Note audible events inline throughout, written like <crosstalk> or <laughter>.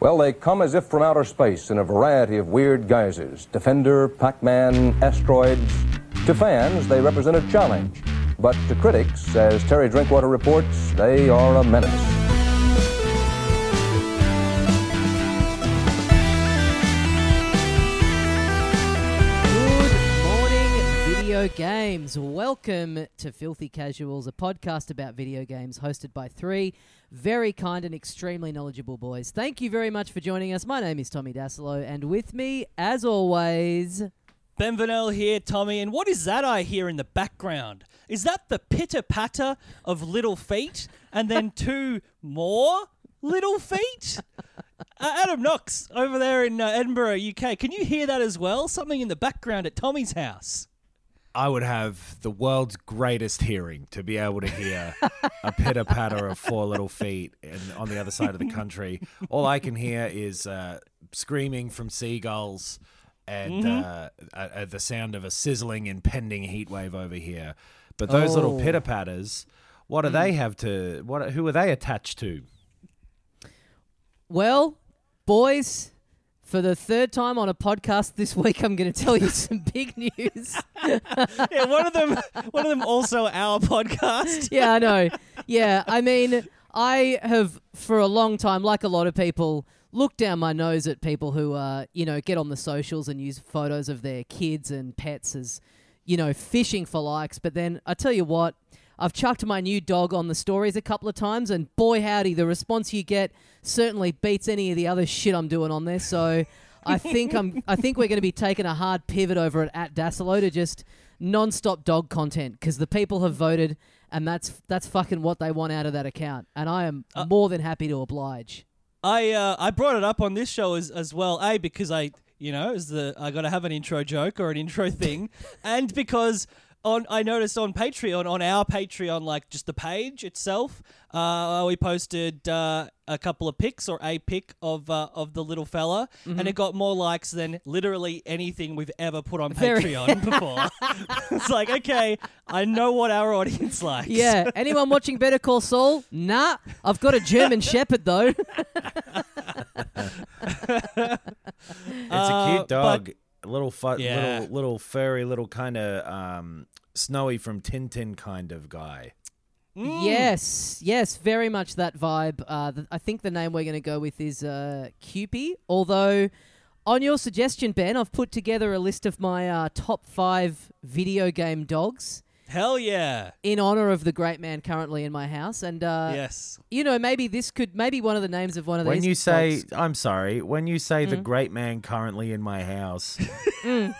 Well, they come as if from outer space in a variety of weird guises Defender, Pac Man, asteroids. To fans, they represent a challenge. But to critics, as Terry Drinkwater reports, they are a menace. Games. Welcome to Filthy Casuals, a podcast about video games hosted by three very kind and extremely knowledgeable boys. Thank you very much for joining us. My name is Tommy Dasilo, and with me, as always, Ben Vanel here, Tommy. And what is that I hear in the background? Is that the pitter patter of little feet and then <laughs> two more little feet? Uh, Adam Knox over there in uh, Edinburgh, UK. Can you hear that as well? Something in the background at Tommy's house. I would have the world's greatest hearing to be able to hear a pitter patter of four little feet and on the other side of the <laughs> country. All I can hear is uh, screaming from seagulls and uh, uh, uh, the sound of a sizzling, impending heat wave over here. But those little Oh. pitter patters, what do they have to? What? Who are they attached to? well, boys, for the third time on a podcast this week, I'm going to tell you some <laughs> big news. Yeah, one of them. One of them also our podcast. yeah, I know. Yeah, I mean, I have for a long time, like a lot of people, looked down my nose at people who, uh, you know, get on the socials and use photos of their kids and pets as, you know, fishing for likes. But then I tell you what, I've chucked my new dog on the stories a couple of times, and boy howdy, the response you get certainly beats any of the other shit I'm doing on there. So. I think I'm. I think we're going to be taking a hard pivot over at at Dasilo to just non-stop dog content because the people have voted, and that's that's fucking what they want out of that account. And I am more than happy to oblige. I uh, I brought it up on this show as as well. A because I you know is the I got to have an intro joke or an intro thing, and because on I noticed on Patreon on our Patreon like just the page itself, uh, we posted uh, a couple of pics or a pic of uh, of the little fella, and it got more likes than literally anything we've ever put on Very- Patreon <laughs> before. <laughs> it's like okay, I know what our audience <laughs> likes. Yeah. Anyone watching Better Call Saul? Nah. I've got a German Shepherd though. It's a Uh, cute dog, a little fu- Yeah. little little furry, little kind of um, snowy from Tintin kind of guy. Yes, yes, very much that vibe. Uh, th- I think the name we're going to go with is uh, Cupie. Although, on your suggestion, Ben, I've put together a list of my uh, top five video game dogs Hell yeah. in honor of the great man currently in my house. And uh, yes. you know, maybe this could maybe one of the names of one of When these. When you say, dogs- I'm sorry, when you say Mm. the great man currently in my house, <laughs>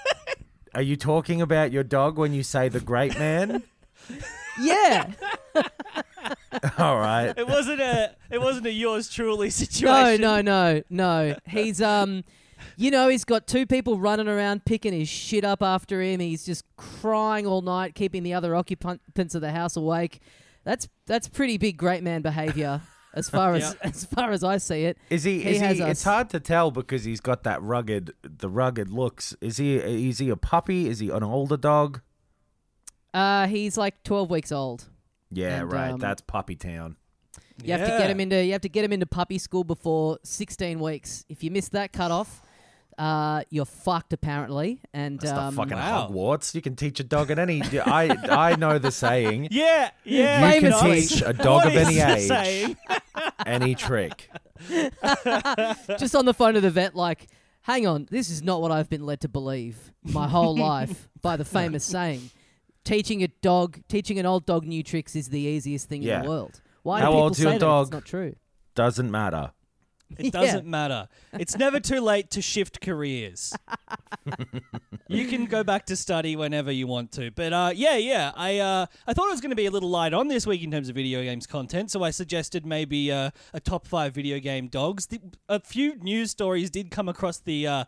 are you talking about your dog when you say the great man? <laughs> yeah, <laughs> All right. It wasn't a it wasn't a yours truly situation. no, no, no, no. He's um, you know, he's got two people running around picking his shit up after him. He's just crying all night, keeping the other occupants of the house awake. That's that's pretty big great man behavior. <laughs> As far as as far as I see it, Is he? He Is has he? us. It's hard to tell because he's got that rugged, the rugged looks. Is he? Is he a puppy? Is he an older dog? uh, he's like twelve weeks old. Yeah, And, right. um, That's puppy town. You have to get him into you have to get him into puppy school before 16 weeks. If you miss that cutoff, uh, you're fucked apparently. And That's um, the fucking wow. Hogwarts. You can teach a dog at any. I I know the saying. <laughs> Yeah, yeah. You can teach a dog of any age <laughs> any trick. <laughs> just on the phone to the vet, like, hang on, this is not what I've been led to believe my whole life by the famous saying. Teaching a dog, teaching an old dog new tricks is the easiest thing in the world. Why How do people old's say your that? dog? It's not true. Doesn't matter. It <laughs> Yeah. doesn't matter. It's never too late to shift careers. <laughs> you can go back to study whenever you want to. But uh, yeah, yeah, I uh, I thought it was going to be a little light on this week in terms of video games content, so I suggested maybe uh, a top five video game dogs. The, a few news stories did come across the. Uh,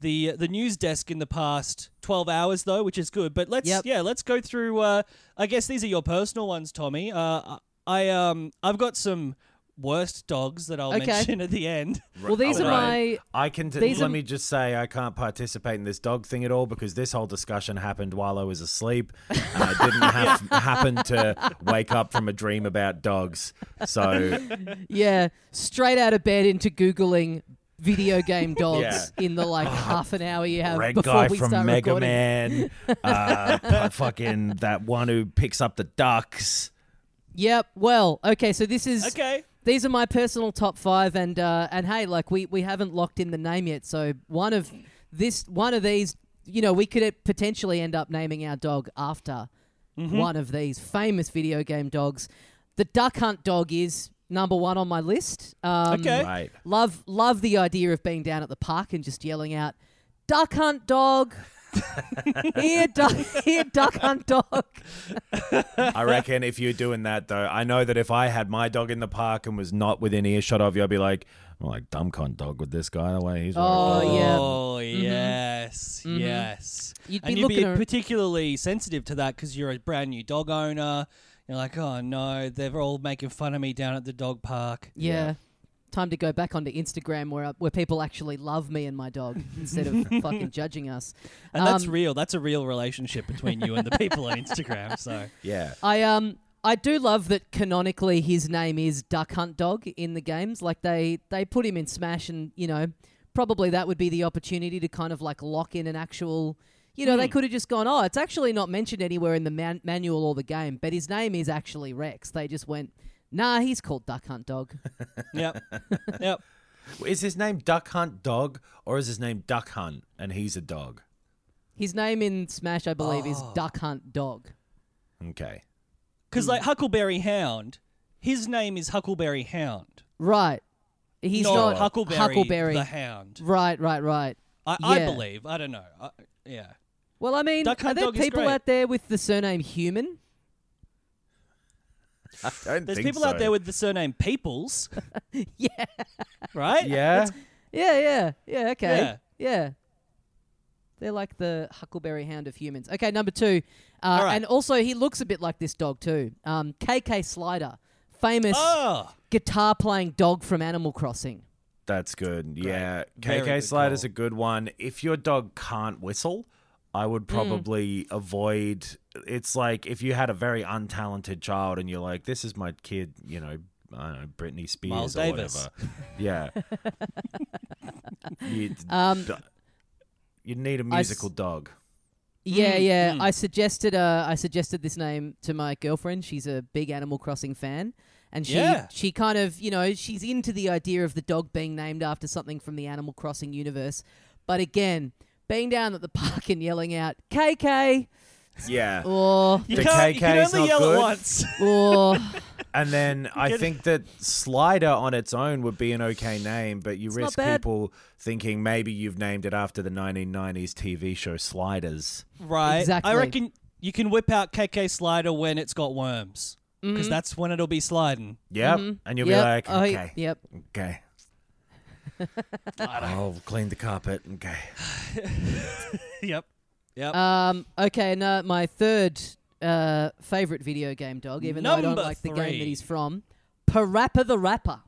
the, the news desk in the past 12 hours though which is good but let's Yep. yeah let's go through uh, i guess these are your personal ones tommy uh, i um i've got some worst dogs that i'll Okay. mention at the end Well, these are Right. my. I can. T- These let are- me just say, I can't participate in this dog thing at all because this whole discussion happened while I was asleep, and I didn't <laughs> have, happen to wake up from a dream about dogs. So <laughs> Yeah, straight out of bed into googling video game <laughs> dogs in the like half an hour you have red before guy we from start Mega recording. Man, uh, pu- fucking that one who picks up the ducks. Yep. Well, okay. So this is okay these are my personal top five, and uh, and hey, like we we haven't locked in the name yet. So one of this, one of these, you know, we could potentially end up naming our dog after Mm-hmm. one of these famous video game dogs. The Duck Hunt dog is number one on my list. Um, Okay. Right. Love love the idea of being down at the park and just yelling out, "Duck Hunt dog." <laughs> here, duck, here, duck hunt dog. <laughs> I reckon if you're doing that though, I know that if I had my dog in the park and was not within earshot of you, I'd be like, I'm like dumb cunt dog with this guy the way he's. Oh, yeah. Oh mm-hmm. yes, mm-hmm. yes. You'd be and you'd be looking ar- particularly sensitive to that because you're a brand new dog owner. You're like, oh no, they're all making fun of me down at the dog park. Yeah. Time to go back onto Instagram where where people actually love me and my dog <laughs> instead of fucking judging us. And that's Um, real. That's a real relationship between you and the people on Instagram. So <laughs> Yeah. I um I do love that canonically his name is Duck Hunt Dog in the games. Like they they put him in Smash, and you know probably that would be the opportunity to kind of like lock in an actual. You know, they Hmm. could have just gone, oh, it's actually not mentioned anywhere in the man- manual or the game, but his name is actually Rex. They just went, nah, he's called Duck Hunt Dog. <laughs> yep, <laughs> yep. Is his name Duck Hunt Dog or is his name Duck Hunt and he's a dog? His name in Smash, I believe, is Oh. Duck Hunt Dog. Okay. Because like hmm. Huckleberry Hound, his name is Huckleberry Hound. Right. He's not not Huckleberry, Huckleberry. the Hound. Right, right, right. I, I Yeah. believe. I don't know. I, yeah. Well, I mean, Duck are Hunt there Dog is people great. out there with the surname Human? I <laughs> don't There's think people so. out there with the surname Peoples, <laughs> yeah. right? Yeah. Yeah, yeah, yeah, okay. Yeah. Yeah. They're like the Huckleberry Hound of humans. Okay, number two. Uh, All right. And also, he looks a bit like this dog, too. Um, KK Slider, famous Oh, guitar playing dog from Animal Crossing. That's good. Yeah. Very KK good Slider's call. a good one. If your dog can't whistle, I would Mm. probably avoid. It's like if you had a very untalented child and you're like, this is my kid, you know, I don't know, Britney Spears Miles or Davis. whatever. Yeah. <laughs> you Um, you need a musical dog. Yeah, Mm, yeah. mm. I suggested uh, I suggested this name to my girlfriend. She's a big Animal Crossing fan, and she Yeah. she kind of you know she's into the idea of the dog being named after something from the Animal Crossing universe. But again, being down at the <laughs> park and yelling out "KK" Yeah. <laughs> or you The can't. You can KK is only not yell good. at once. <laughs> or And then I think that Slider on its own would be an okay name, but you It's not risk bad. people thinking maybe you've named it after the 1990s TV show Sliders. right. Exactly. I reckon you can whip out KK Slider when it's got worms, because that's when it'll be sliding. Yep. And you'll Yep. be like, Oh, okay, yep. okay. <laughs> I'll clean the carpet. Okay. <sighs> yep. Yep. Um, okay, and uh, my third uh, favorite video game dog, even though I Number don't like the game that he's from, Parappa the Rapper.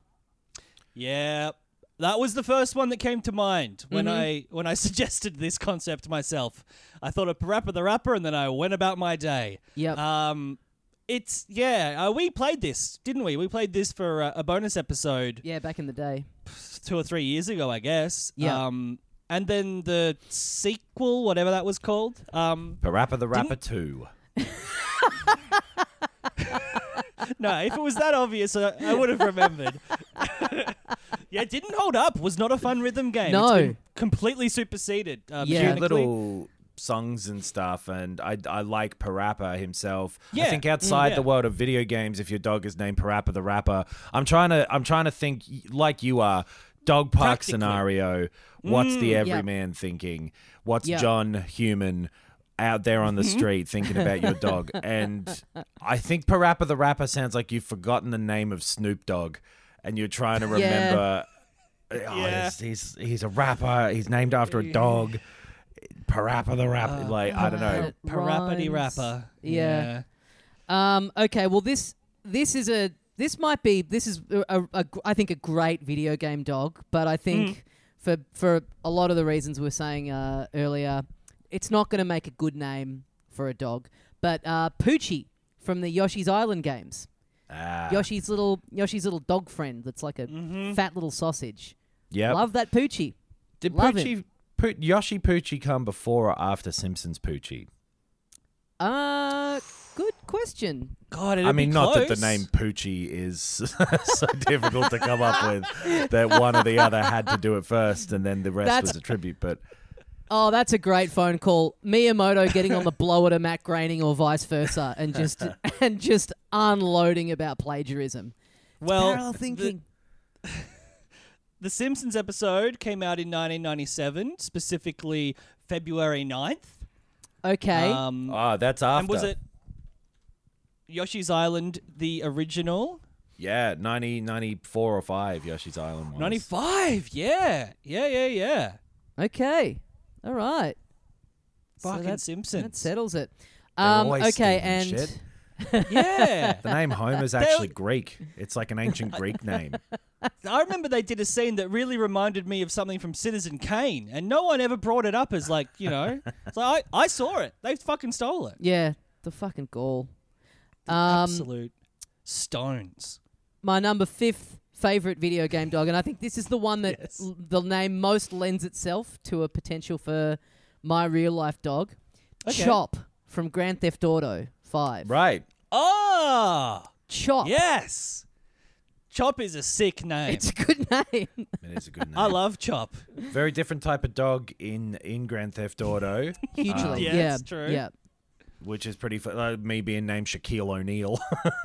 Yeah, That was the first one that came to mind when Mm-hmm. I when I <laughs> suggested this concept myself. I thought of Parappa the Rapper, and then I went about my day. Yep. Um, it's yeah. Uh, we played this, didn't we? We played this for uh, a bonus episode yeah, back in the day. two or three years ago, I guess. Yeah. Um, and then the sequel, whatever that was called. Um, Parappa the Rapper 2. <laughs> no, if it was that obvious, I, I would have remembered. <laughs> yeah, it didn't hold up. Was not a fun rhythm game. No. it's been completely superseded. Uh, Yeah. Mechanically. little songs and stuff, and I, I like Parappa himself. Yeah. I think outside Mm, the world of video games, if your dog is named Parappa the Rapper, I'm trying to I'm trying to think like you are. Dog park scenario. What's the Yep. everyman thinking? What's Yep. John human out there on the street thinking about your dog? <laughs> And I think Parappa the Rapper sounds like you've forgotten the name of Snoop Dogg, and you're trying to Yeah. remember. Uh, oh, Yeah. he's, he's he's a rapper. He's named after a dog. Parappa the Rapper. like I don't know. It Parappity rhymes. rapper. Yeah. Um, okay, well this this is a this might be this is a, a, a gr- I think a great video game dog, but I think for for a lot of the reasons we were saying uh, earlier, it's not going to make a good name for a dog. But uh, Poochie from the Yoshi's Island games, Ah, Yoshi's little Yoshi's little dog friend that's like a fat little sausage. Yeah, Love that Poochie. Did love Poochie, Poo- Yoshi Poochie come before or after Simpsons Poochie? Uh, question. God, it'd I mean, be not that the name Poochie is <laughs> so difficult to come up with that one or the other had to do it first and then the rest That's- was a tribute. But Oh, that's a great phone call. Miyamoto getting on the blower to Matt Groening or vice versa, and just <laughs> and just unloading about plagiarism. Well, Parallel the- thinking. <laughs> The Simpsons episode came out in 1997, specifically February 9th. okay. Um, ah, that's after. and was it Yoshi's Island the original? Yeah, 90, 94 or 5, Yoshi's Island was. 95. Yeah. Yeah, yeah, yeah. okay. All right. So Fucking that, Simpsons. that settles it. Um, always okay, stealing and shit. <laughs> yeah. The name Homer's actually Greek. It's like an ancient <laughs> Greek name. I remember they did a scene that really reminded me of something from Citizen Kane, and no one ever brought it up as like, you know, it's like I, I saw it. They fucking stole it. yeah, the fucking gall. Um, Absolute stones. my number fifth favorite video game dog, and I think this is the one that Yes. l- the name most lends itself to a potential for my real life dog. Okay. Chop from Grand Theft Auto Five. Right. Ah, Chop. yes. Chop is a sick name. It's a good name. <laughs> It is a good name. I love Chop. Very different type of dog in, in Grand Theft Auto, Hugely. Yeah, yeah. it's true. Yeah. Which is pretty. Fu- uh, me being named Shaquille O'Neal. <laughs> <laughs>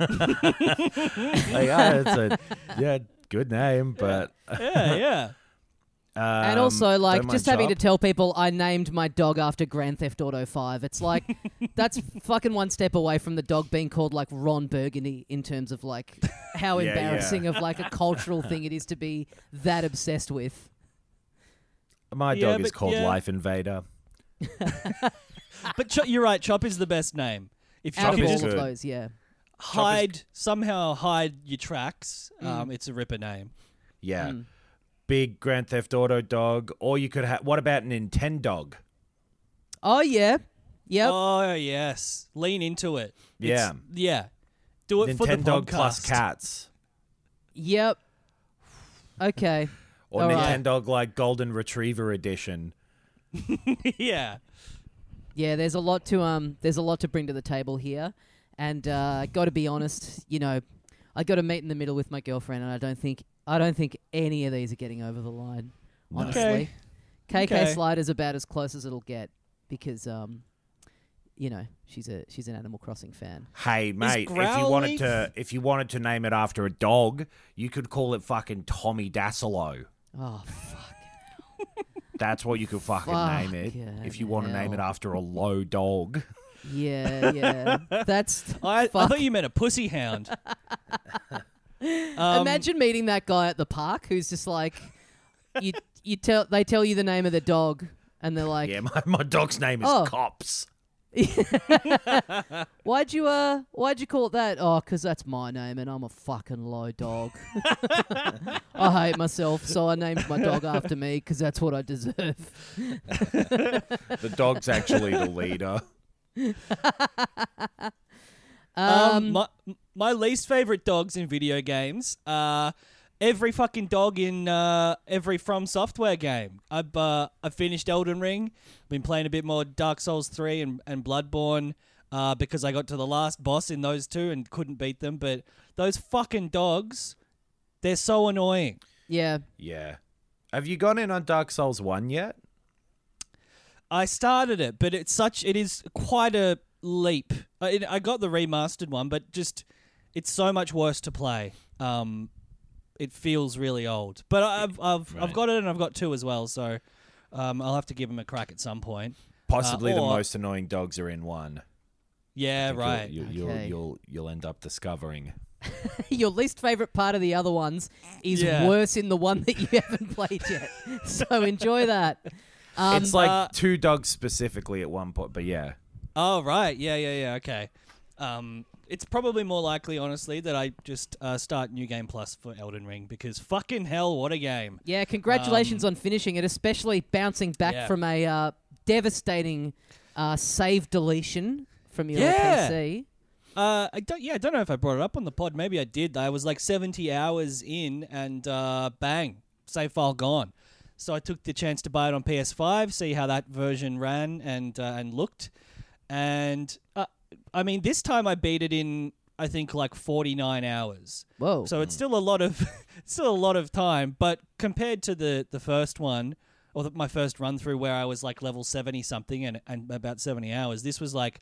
like, it's a yeah, good name, but Yeah, <laughs> yeah. um, And also, like, just having to tell people I named my dog after Grand Theft Auto 5. It's like, that's fucking one step away from the dog being called, like, Ron Burgundy in terms of, like, how Yeah, embarrassing yeah. of, like, a cultural thing it is to be that obsessed with. My Yeah, dog is called yeah. Life Invader. But Chop, you're right. Chop is the best name. If you Out can of all just of good. those, yeah. hide somehow hide your tracks, Mm. um, it's a ripper name. Yeah, Mm. big Grand Theft Auto dog, or you could have. What about Nintendo? Oh, yeah. Yep. Oh yes, lean into it. It's- Yeah. yeah. Do it for the Nintendo podcast. plus cats, Yep. Okay. or All right. Nintendo like Golden Retriever edition. <laughs> yeah. Yeah, there's a lot to um there's a lot to bring to the table here. And uh got to be honest, you know, I got to meet in the middle with my girlfriend and I don't think I don't think any of these are getting over the line. Honestly. Okay. KK Okay. Slider's about as close as it'll get because um you know, she's a she's an Animal Crossing fan. Hey mate, if you wanted to, if you wanted to name it after a dog, you could call it fucking Tommy Dasilo. Oh fuck. <laughs> That's what you could fucking name it. Fucking If you want to name it hell. after a low dog. Yeah, yeah. <laughs> That's I, I Fuck. thought you meant a pussy hound. Um, <laughs> Imagine meeting that guy at the park who's just like you you tell they tell you the name of the dog and they're like Yeah, my, my dog's name is Oh. Cops. <laughs> Why'd you uh why'd you call it that? Oh, 'cause that's my name and I'm a fucking low dog. <laughs> I hate myself, so I named my dog after me 'cause that's what I deserve. <laughs> The dog's actually the leader. Um, my my least favorite dogs in video games are every fucking dog in uh, every From Software game. I've uh, I finished Elden Ring. I've Been playing a bit more Dark Souls three and and Bloodborne. Uh, because I got to the last boss in those two and couldn't beat them, but those fucking dogs, they're so annoying. Yeah. Yeah. Have you gone in on Dark Souls 1 yet? I started it, but it's such it is quite a leap. I, it, I got the remastered one, but just it's so much worse to play. Um, it feels really old. But I've I've Right. I've got it and I've got two as well. So um, I'll have to give them a crack at some point. Possibly the or- most annoying dogs are in one. Yeah, I think right. You'll, you, Okay. will you'll you'll end up discovering. <laughs> Your least favorite part of the other ones is Yeah. worse in the one that you <laughs> haven't played yet. <laughs> so enjoy that. Um, it's like uh, two dogs specifically at one point, but yeah. Oh right, yeah, yeah, yeah. Okay. Um, it's probably more likely, honestly, that I just uh, start New Game Plus for Elden Ring because fucking hell, what a game! yeah, congratulations on finishing it, especially bouncing back Yeah. from a uh, devastating uh, save deletion from your Yeah. PC. Uh, I don't. Yeah, I don't know if I brought it up on the pod. Maybe I did. I was like seventy hours in, and uh, bang, save file gone. So I took the chance to buy it on PS5, see how that version ran and uh, and looked, and uh, I mean, this time I beat it in I think like forty nine hours. Whoa. So it's still a lot of <laughs> still a lot of time, but compared to the the first one or the, my first run through where I was like level 70 something and and about 70 hours, this was like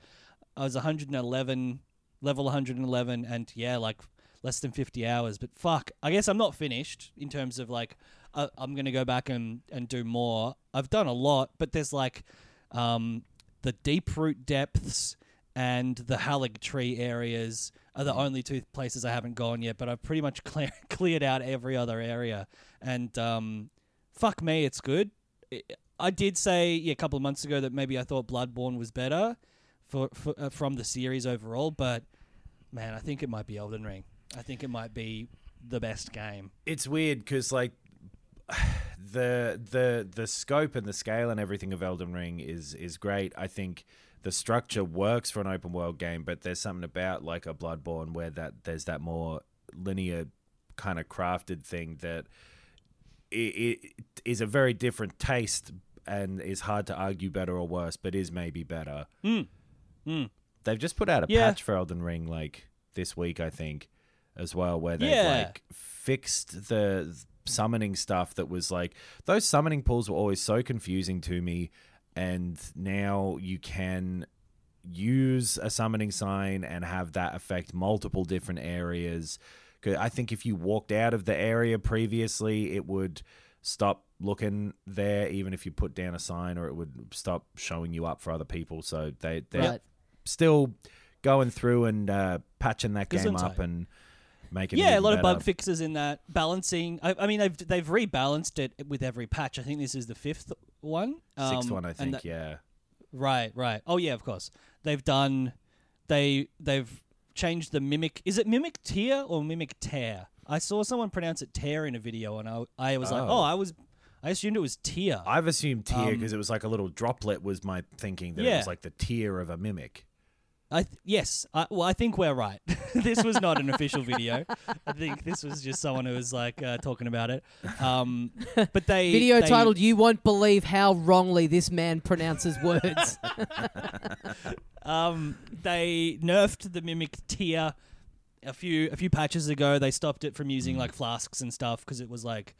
I was 111 level 111 and yeah, like less than 50 hours, but fuck, I guess I'm not finished in terms of like uh, I'm going to go back and and do more. I've done a lot, but there's like um the deep root depths and the Halig tree areas are the only two places I haven't gone yet, but I've pretty much <laughs> clear, cleared out every other area. And um, fuck me, it's good. I- I did say yeah, a couple of months ago that maybe I thought Bloodborne was better for, for uh, from the series overall, but man, I think it might be Elden Ring. I think it might be the best game. it's weird because like <sighs> the the the scope and the scale and everything of Elden Ring is is great. I think the structure works for an open world game, but there's something about like a Bloodborne where that there's that more linear kind of crafted thing that it, it is a very different taste and is hard to argue better or worse, but is maybe better. Hmm. Hmm. They've just put out a Yeah. patch for Elden Ring like this week, I think, as well, where they've Yeah. like fixed the summoning stuff that was like those summoning pools were always so confusing to me, and now you can use a summoning sign and have that affect multiple different areas. 'Cause I think if you walked out of the area previously, it would stop looking there, even if you put down a sign, or it would stop showing you up for other people. So they they're Right. still going through and uh, patching that game Gesundheit. up and making it yeah, a even lot of bug fixes in that balancing. I, I mean, they've they've rebalanced it with every patch. I think this is the fifth one. Sixth Um, one, I think. that- yeah, Right, right. Oh yeah, of course. They've done they they've changed the mimic is it mimic tear or mimic tear? I saw someone pronounce it tear in a video and I I was like, Oh. "Oh, I was I assumed it was tear." I've assumed tear Um, because it was like a little droplet. Was my thinking that it was like the tear of a mimic. I th- yes. I, well, I think we're right. <laughs> this was not an official video. I think this was just someone who was like uh, talking about it. Um, but they <laughs> Video they- titled "You won't believe how wrongly this man pronounces words." <laughs> Um, they nerfed the mimic tear a few a few patches ago. They stopped it from using like flasks and stuff because it was like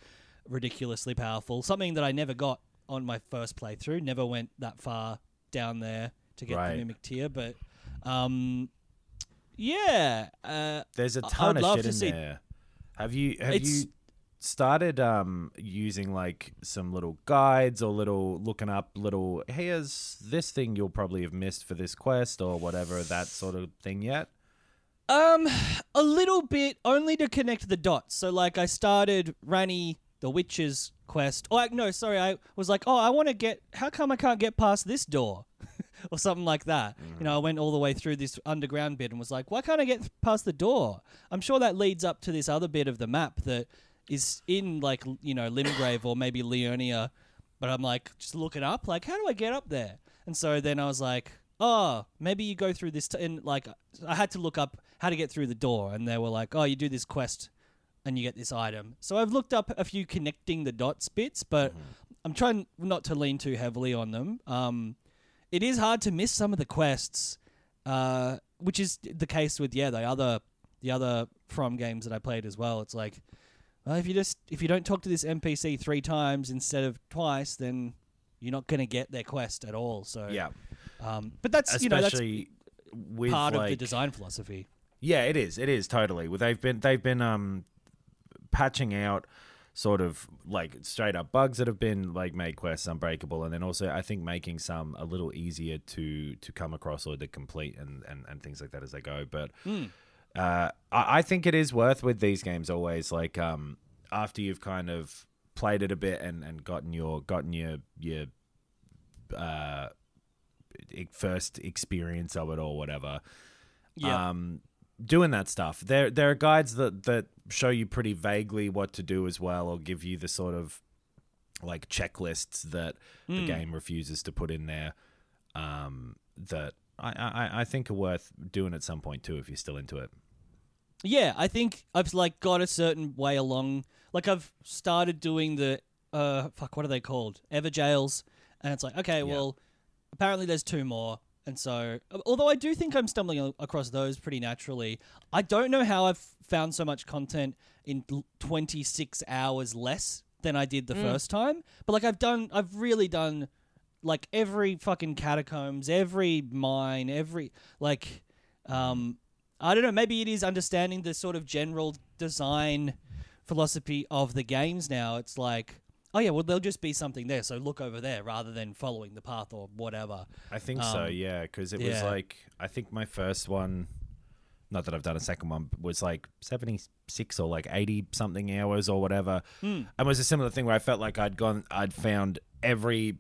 ridiculously powerful. Something that I never got on my first playthrough. Never went that far down there to get Right. the mimic tear, but um, yeah. Uh, There's a ton of love shit to in see- there. Have you have you started um using like some little guides or little looking up little here's this thing you'll probably have missed for this quest or whatever that sort of thing yet? Um, a little bit, only to connect the dots. So, like, I started Ranni the Witch's quest. Oh, I, no, sorry. I was like, oh, I want to get. How come I can't get past this door? <laughs> or something like that. You know, I went all the way through this underground bit and was like, why can't I get past the door? I'm sure that leads up to this other bit of the map that is in, like, you know, Limgrave or maybe Liurnia. But I'm like, just looking up, like, how do I get up there? And so then I was like, oh, maybe you go through this. T-. And like, I had to look up how to get through the door. And they were like, oh, you do this quest and you get this item. So I've looked up a few connecting the dots bits, but I'm trying not to lean too heavily on them. Um, it is hard to miss some of the quests, uh, which is the case with yeah the other the other From games that I played as well. It's like, well, if you just if you don't talk to this NPC three times instead of twice, then you're not going to get their quest at all. So Yeah. um, but that's you know that's Especially part of the design philosophy. Yeah, it is. It is totally. Well, They've been they've been um patching out sort of like straight up bugs that have been like made quests unbreakable and then also I think making some a little easier to to come across or to complete and and, and things like that as they go but uh, I, I think it is worth with these games always like um after you've kind of played it a bit and, and gotten your gotten your your uh first experience of it or whatever Yeah. um, doing that stuff. There there are guides that that show you pretty vaguely what to do as well, or give you the sort of like checklists that the game refuses to put in there. Um, that I, I I think are worth doing at some point too if you're still into it. Yeah, I think I've like got a certain way along. Like I've started doing the uh fuck, what are they called? Evergaols, and it's like okay, well, apparently there's two more, and so although I do think I'm stumbling across those pretty naturally, I don't know how I've found so much content in 26 hours less than I did the first time. But like I've done, I've really done like every fucking catacombs, every mine, every like um I don't know, maybe it is understanding the sort of general design philosophy of the games now. It's like, oh yeah, well there'll just be something there, so look over there rather than following the path or whatever. I think so, Um, yeah, because it was like I think my first one, not that I've done a second one, was like seventy six or like eighty something hours or whatever, and it was a similar thing where I felt like I'd gone, I'd found every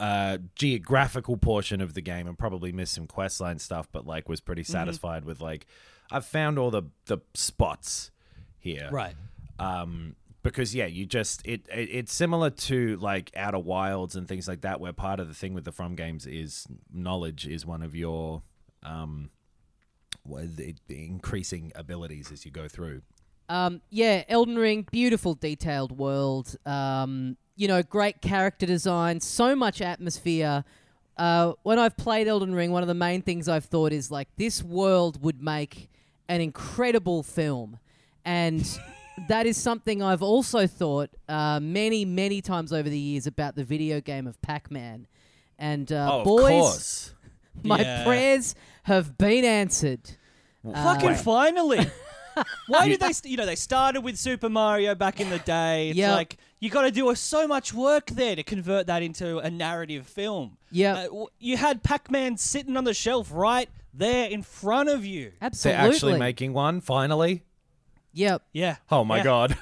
uh, geographical portion of the game and probably missed some questline stuff, but like was pretty satisfied with like I've found all the the spots here, Right. um, because yeah, you just it, it it's similar to like Outer Wilds and things like that, where part of the thing with the From games is knowledge is one of your um, the increasing abilities as you go through. Um, yeah, Elden Ring, beautiful, detailed world. Um, you know, great character design, so much atmosphere. Uh, when I've played Elden Ring, one of the main things I've thought is like this world would make an incredible film, and <laughs> that is something I've also thought uh, many, many times over the years about the video game of Pac-Man. And uh, oh, boys, course. <laughs> my Yeah. prayers have been answered. Fucking finally. <laughs> Why did they? St- you know, they started with Super Mario back in the day. It's Yep. like you got to do a, so much work there to convert that into a narrative film. Yep. Uh, you had Pac-Man sitting on the shelf right there in front of you. Absolutely. They're actually making one finally. Yep. Yeah. Oh my Yeah. god,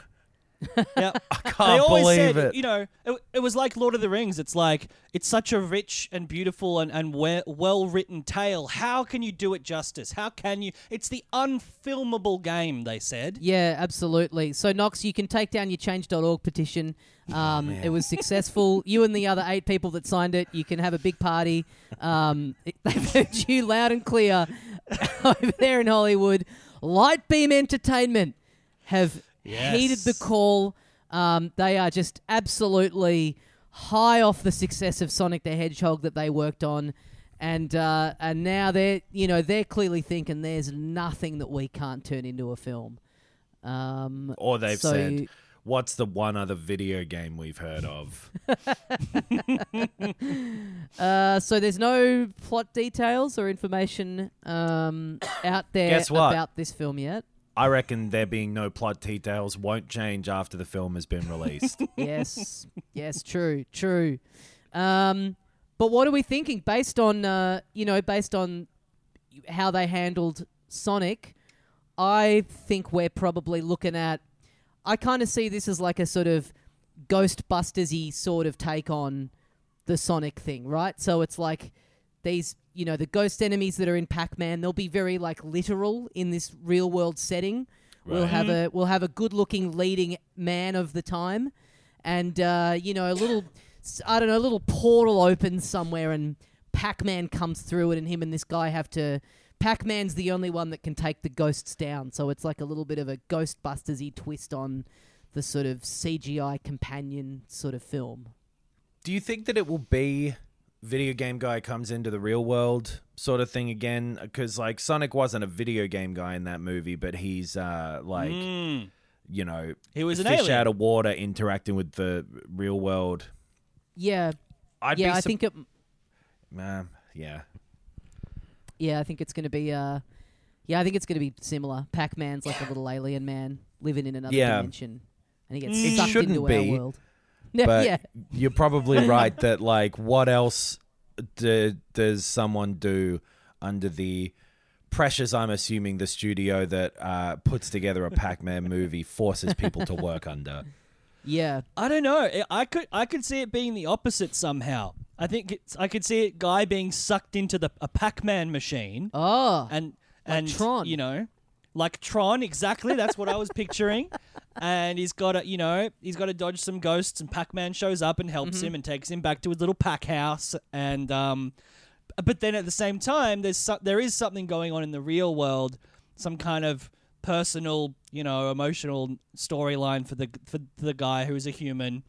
<laughs> Yeah. <laughs> I can't always believe said, it. you know, it, it was like Lord of the Rings. It's like it's such a rich and beautiful and, and we- well written tale. How can you do it justice? How can you? It's the unfilmable game. They said. Yeah, absolutely. So, Knox, you can take down your change.org petition. Um, it was successful. <laughs> you and the other eight people that signed it, you can have a big party. Um, they've heard you loud and clear over there in Hollywood. Lightbeam Entertainment have heeded the call. Um, they are just absolutely high off the success of Sonic the Hedgehog that they worked on. And uh, and now they're you know they're clearly thinking there's nothing that we can't turn into a film. Um, Or they've so- said, "What's the one other video game we've heard of?" <laughs> Uh, so there's no plot details or information um, out there about this film yet. I reckon there being no plot details won't change after the film has been released. <laughs> yes, yes, true, true. Um, but what are we thinking based on uh, you know based on how they handled Sonic? I think we're probably looking at. I kind of see this as like a sort of Ghostbusters-y sort of take on the Sonic thing, right? So it's like these, you know, the ghost enemies that are in Pac-Man. They'll be very like literal in this real-world setting. We'll have a we'll have a good-looking leading man of the time, and uh, you know, a little, I don't know, a little portal opens somewhere, and Pac-Man comes through it, and him and this guy have to. Pac-Man's the only one that can take the ghosts down, so it's like a little bit of a Ghostbusters-y twist on the sort of CGI companion sort of film. Do you think that it will be video game guy comes into the real world sort of thing again? Because like Sonic wasn't a video game guy in that movie, but he's uh, like Mm. you know He was an fish alien. out of water interacting with the real world. Yeah, I'd yeah, be I sup- think it. Um, yeah. Yeah, I think it's going to be. Uh, yeah, I think it's going to be similar. Pac Man's like a little alien man. living in another Yeah. dimension, and he gets It sucked shouldn't into be, our world. Yeah, but yeah. you're probably <laughs> right that like what else do, does someone do under the pressures i'm assuming the studio that uh, puts together a pac-man movie forces people to work under Yeah. I don't know. I- I could I could see it being the opposite somehow. I think it's, I could see it guy being sucked into the a Pac-Man machine Oh. and Like and Tron. you know, like Tron exactly. That's what I was picturing. And he's got to you know he's got to dodge some ghosts, and Pac-Man shows up and helps Mm-hmm. him and takes him back to his little pack house. And um, but then at the same time, there's so- there is something going on in the real world, some kind of personal, you know, emotional storyline for the for the guy who is a human.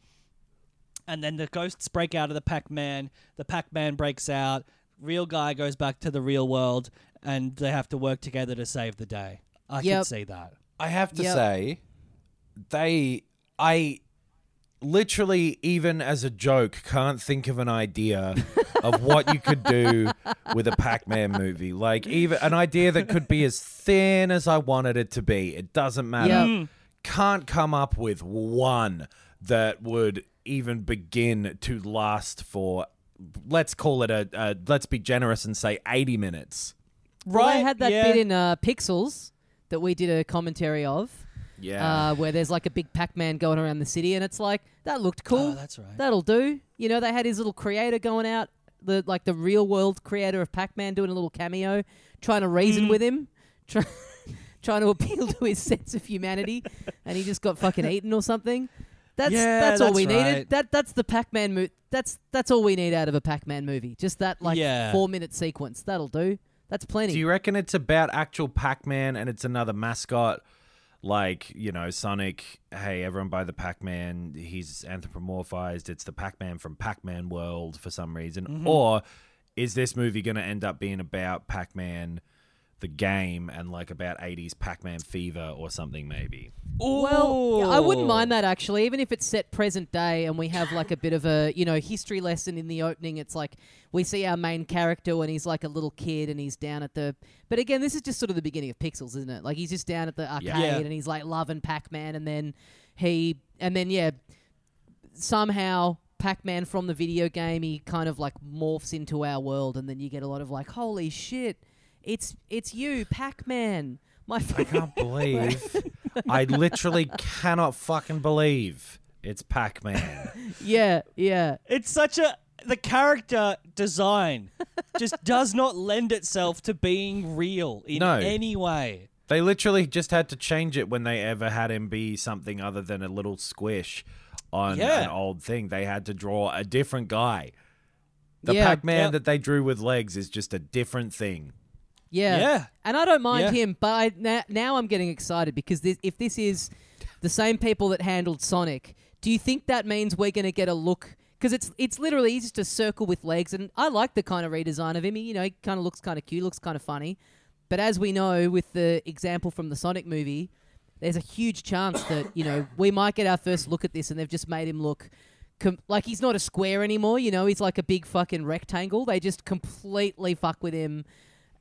And then the ghosts break out of the Pac-Man. The Pac-Man breaks out. Real guy goes back to the real world, and they have to work together to save the day. I Yep. could see that. I have to Yep. say, they, I literally, even as a joke, can't think of an idea of what you could do with a Pac Man movie. Like, even an idea that could be as thin as I wanted it to be. It doesn't matter. Yep. Can't come up with one that would even begin to last for, let's call it a, a let's be generous and say 80 minutes. Well, I had that yeah. bit in uh, Pixels that we did a commentary of. Yeah. uh, where there's like a big Pac-Man going around the city, and it's like that looked cool. Oh, that's right. That'll do. You know, they had his little creator going out, the like the real world creator of Pac-Man doing a little cameo, trying to Mm. reason with him, <laughs> try, trying to appeal to his <laughs> sense of humanity, and he just got fucking eaten or something. That's Yeah, that's all that's we needed. That that's the Pac-Man movie. That's that's all we need out of a Pac-Man movie. Just that like Yeah. four minute sequence. That'll do. That's plenty. Do you reckon it's about actual Pac Man and it's another mascot? Like, you know, Sonic, hey, everyone buy the Pac Man. He's anthropomorphized. It's the Pac Man from Pac Man World for some reason. Mm-hmm. Or is this movie going to end up being about Pac Man, the game, and like about 80s Pac Man fever or something, maybe? Well, yeah, I wouldn't mind that actually, even if it's set present day and we have like a bit of a you know history lesson in the opening. It's like we see our main character when he's like a little kid and he's down at the. But again, this is just sort of the beginning of Pixels, isn't it? Like he's just down at the arcade Yeah. and he's like loving Pac Man, and then he and then yeah, somehow. Pac-Man from the video game, he kind of like morphs into our world, and then you get a lot of like, "Holy shit, it's it's you, Pac-Man!" My I can't believe. <laughs> I literally cannot fucking believe it's Pac Man. <laughs> yeah, yeah. It's such a the character design just does not lend itself to being real in No. any way. They literally just had to change it when they ever had him be something other than a little squish on Yeah. an old thing. They had to draw a different guy. The Yeah. Pac Man Yep. that they drew with legs is just a different thing. Yeah. Yeah. And I don't mind Yeah. him, but I, now, now I'm getting excited because this, if this is the same people that handled Sonic, do you think that means we're going to get a look? Because it's it's literally just a circle with legs, and I like the kind of redesign of him. He, you know, he kind of looks kind of cute, looks kind of funny. But as we know, with the example from the Sonic movie, there's a huge chance that you know we might get our first look at this, and they've just made him look. Com- like he's not a square anymore, you know. He's like a big fucking rectangle. They just completely fuck with him,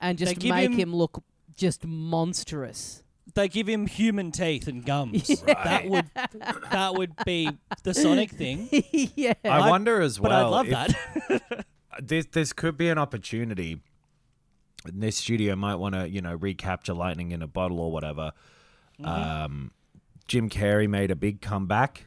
and just make him- him look just monstrous. They give him human teeth and gums. <laughs> That would that would be the Sonic thing. <laughs> yeah. I, I- wonder as well. But well. I love if- that. <laughs> this this could be an opportunity. And this studio might want to, you know, recapture lightning in a bottle or whatever. Um, Jim Carrey made a big comeback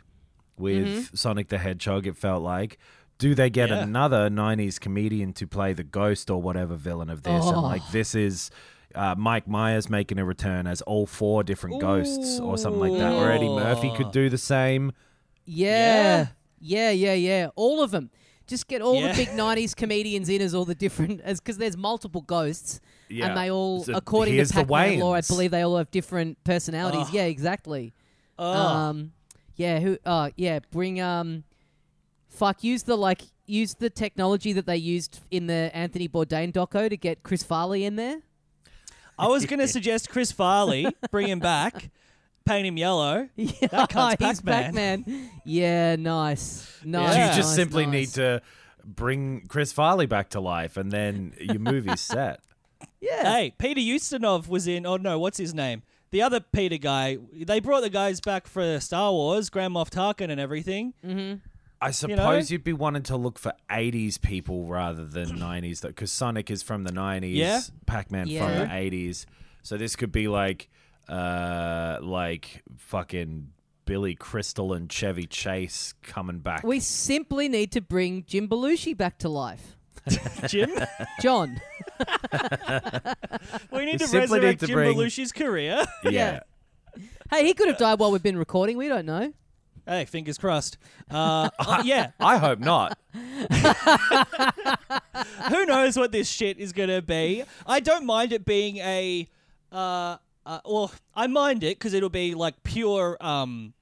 with Sonic the Hedgehog. It felt like. Do they get Yeah. another '90s comedian to play the ghost or whatever villain of this? And Oh. like this is. Uh, Mike Myers making a return as all four different ghosts or something like that. Or Eddie Murphy could do the same. yeah. Yeah, yeah, yeah. All of them. Just get all Yeah. the big 90s comedians in as all the different as because there's multiple ghosts Yeah. and they all So according to the Pac-Man lore I believe they all have different personalities. Yeah, exactly. Oh. Um, yeah, who? Uh, yeah, bring um, fuck, use the like, use the technology that they used in the Anthony Bourdain doco to get Chris Farley in there. I was going to suggest Chris Farley, bring him back, paint him yellow. <laughs> Yeah, That cunt's he's Pac-Man. Pac-Man. Yeah, nice, nice. Yeah. you just nice, simply nice. need to bring Chris Farley back to life, and then your movie's <laughs> set. Yeah. Hey, Peter Ustinov was in. Oh no, what's his name? the other Peter guy, they brought the guys back for Star Wars, Grand Moff Tarkin and everything. Mm-hmm. I suppose you'd be wanting to look for 80s people rather than <clears throat> 90s, because Sonic is from the 90s, Yeah. Pac-Man Yeah. from the 80s. So this could be like, uh, like fucking Billy Crystal and Chevy Chase coming back. We simply need to bring Jim Belushi back to life. <laughs> Jim, John. <laughs> we need We to simply resurrect need to Jim bring- Belushi's career. yeah. hey, he could have died while we've been recording. We don't know. Hey, fingers crossed. Uh, uh, yeah, <laughs> I hope not. <laughs> who knows what this shit is gonna be? I don't mind it being a. Uh, uh, well, I mind it because it'll be like pure um,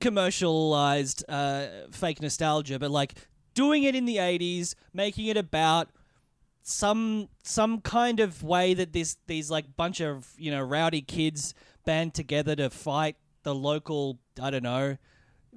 commercialized uh, fake nostalgia, but like doing it in the '80s, making it about some some kind of way that this these like bunch of you know rowdy kids band together to fight the local I don't know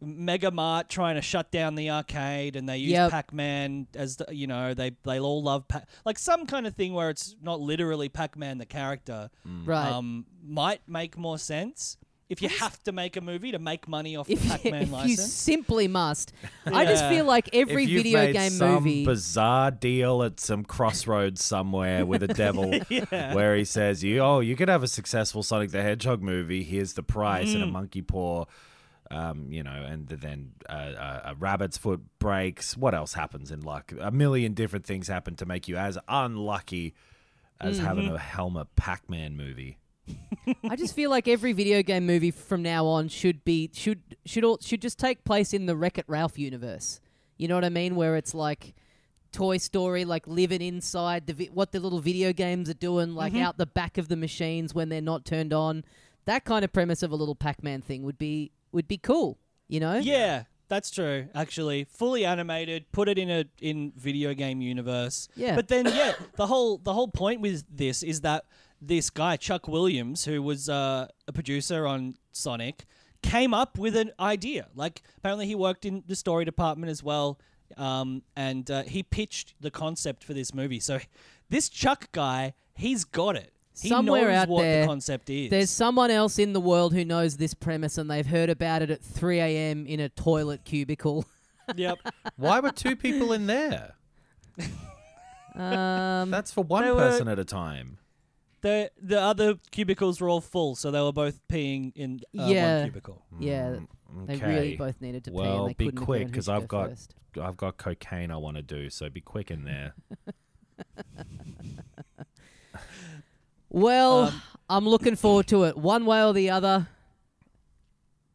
Mega Mart trying to shut down the arcade and they use Yep. Pac-Man as the, you know they they all love Pac- like some kind of thing where it's not literally Pac-Man the character Right. um might make more sense if you have to make a movie to make money off if the Pac-Man if you license simply must. <laughs> I just feel like every if you've video made game some movie. bizarre deal at some crossroads somewhere with a <laughs> devil where he says you oh you could have a successful sonic the hedgehog movie here's the price Mm. and a monkey paw um, you know and then uh, uh, a rabbit's foot breaks what else happens in luck a million different things happen to make you as unlucky as Mm-hmm. having a helmet pac-man movie I just feel like every video game movie from now on should be should should all, should just take place in the Wreck It Ralph universe. You know what I mean? Where it's like Toy Story, like living inside the vi- what the little video games are doing, like Mm-hmm. out the back of the machines when they're not turned on. That kind of premise of a little Pac-Man thing would be would be cool. You know? Yeah, that's true. Actually, fully animated, put it in a in video game universe. Yeah. But then, yeah, the whole the whole point with this is that this guy Chuck Williams, who was uh, a producer on Sonic, came up with an idea. Like apparently, he worked in the story department as well, um, and uh, he pitched the concept for this movie. So this Chuck guy, he's got it. He Somewhere knows out what there, the concept is. There's someone else in the world who knows this premise and they've heard about it at 3 a.m. in a toilet cubicle. <laughs> yep. why were two people in there Um, that's for one They were- person at a time The the other cubicles were all full, so they were both peeing in uh, Yeah. one cubicle. yeah, they okay. really both needed to pee. Well, and they be couldn't agree quick on who because should I've go got first. I've got cocaine I want to do. So be quick in there. <laughs> Well, Um, I'm looking forward to it, one way or the other.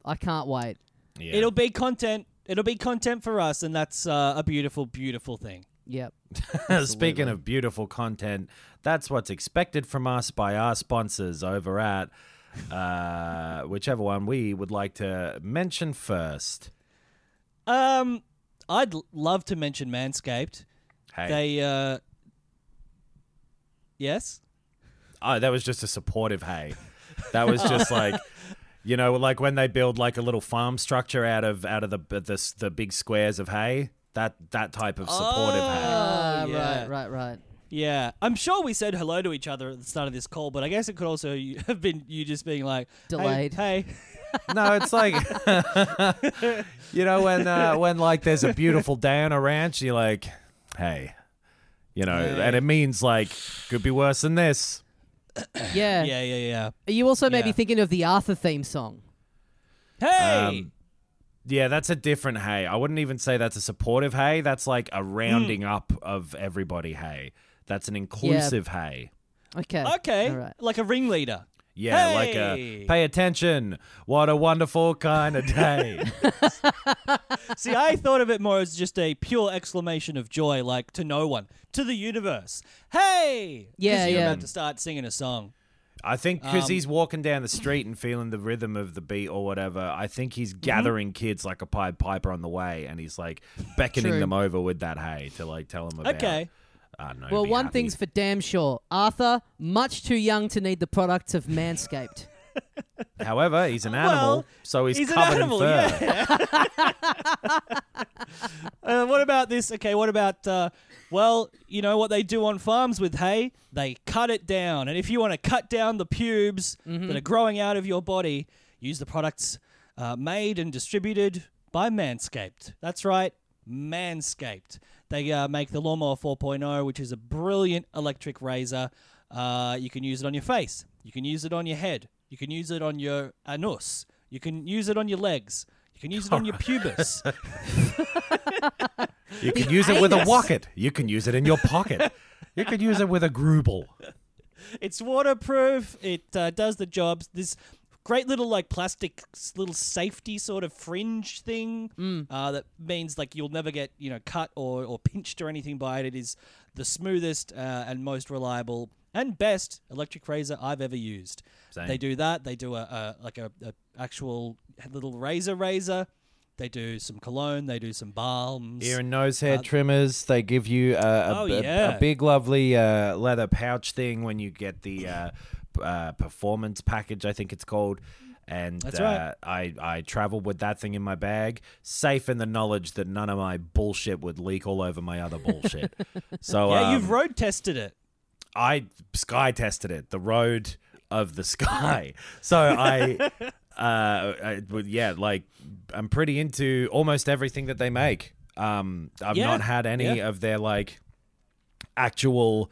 I can't wait. Yeah. It'll be content. It'll be content for us, and that's uh, a beautiful, beautiful thing. Yep. <laughs> Speaking of beautiful content, that's what's expected from us by our sponsors over at uh, <laughs> whichever one we would like to mention first. Um, I'd l- love to mention Manscaped. Hey, They, uh, yes, oh, that was just a supportive hay. That was just <laughs> like. You know, like when they build like a little farm structure out of out of the the, the big squares of hay, that that type of supportive hay. Ah, yeah. right, right, right. yeah. I'm sure we said hello to each other at the start of this call, but I guess it could also <laughs> have been you just being like "Hey, Delayed. Hey, <laughs> No, it's like you know when uh, when like there's a beautiful day on a ranch, you're like, hey, you know, Hey. and it means like could be worse than this. <coughs> Yeah. yeah, yeah, yeah. Are you also maybe Yeah. thinking of the Arthur theme song? Hey, Um, Yeah, that's a different hey. I wouldn't even say that's a supportive hey. That's like a rounding up of everybody hey. That's an inclusive hey. Okay. okay, All right. like a ringleader. Yeah, like a pay attention. What a wonderful kind of day. <laughs> See, I thought of it more as just a pure exclamation of joy, like to no one, to the universe. Hey! Yeah, you're yeah. about to start singing a song. I think because Um, he's walking down the street and feeling the rhythm of the beat or whatever, I think he's gathering kids like a Pied Piper on the way, and he's like beckoning True. them over with that hay to like tell them about. Okay. I don't. Well, one happy. thing's for damn sure. Arthur, much too young to need the products of Manscaped. <laughs> However, he's an animal, Well, so he's, He's an covered animal, in fur. yeah. <laughs> Uh, what about this? Okay, what about uh, well, you know what they do on farms with hay? They cut it down, and if you want to cut down the pubes Mm-hmm. that are growing out of your body, use the products uh, made and distributed by Manscaped. That's right, Manscaped. They uh, make the Lawnmower 4.0, which is a brilliant electric razor. Uh, you can use it on your face. You can use it on your head. You can use it on your anus. You can use it on your legs. You can use it on your <laughs> pubis. <laughs> You can <laughs> use it with a wocket. You can use it in your pocket. You could use it with a grooble. It's waterproof. It uh, does the jobs. This great little like plastic little safety sort of fringe thing uh, that means like you'll never get you know cut or, or pinched or anything by it. It is the smoothest uh, and most reliable and best electric razor I've ever used. Same. They do that. They do a, a like a, a actual little razor razor. They do some cologne. They do some balms. Ear and nose hair trimmers. They give you a, a, Oh, a- a big, lovely uh, leather pouch thing when you get the uh, p- uh, performance package, I think it's called. And uh. I, I travel with that thing in my bag, safe in the knowledge that none of my bullshit would leak all over my other bullshit. <laughs> so yeah, um, you've road tested it. I sky tested it, the road of the sky. <laughs> So I, <laughs> uh, I yeah, like I'm pretty into almost everything that they make. Um, I've Yeah, not had any yeah. of their like actual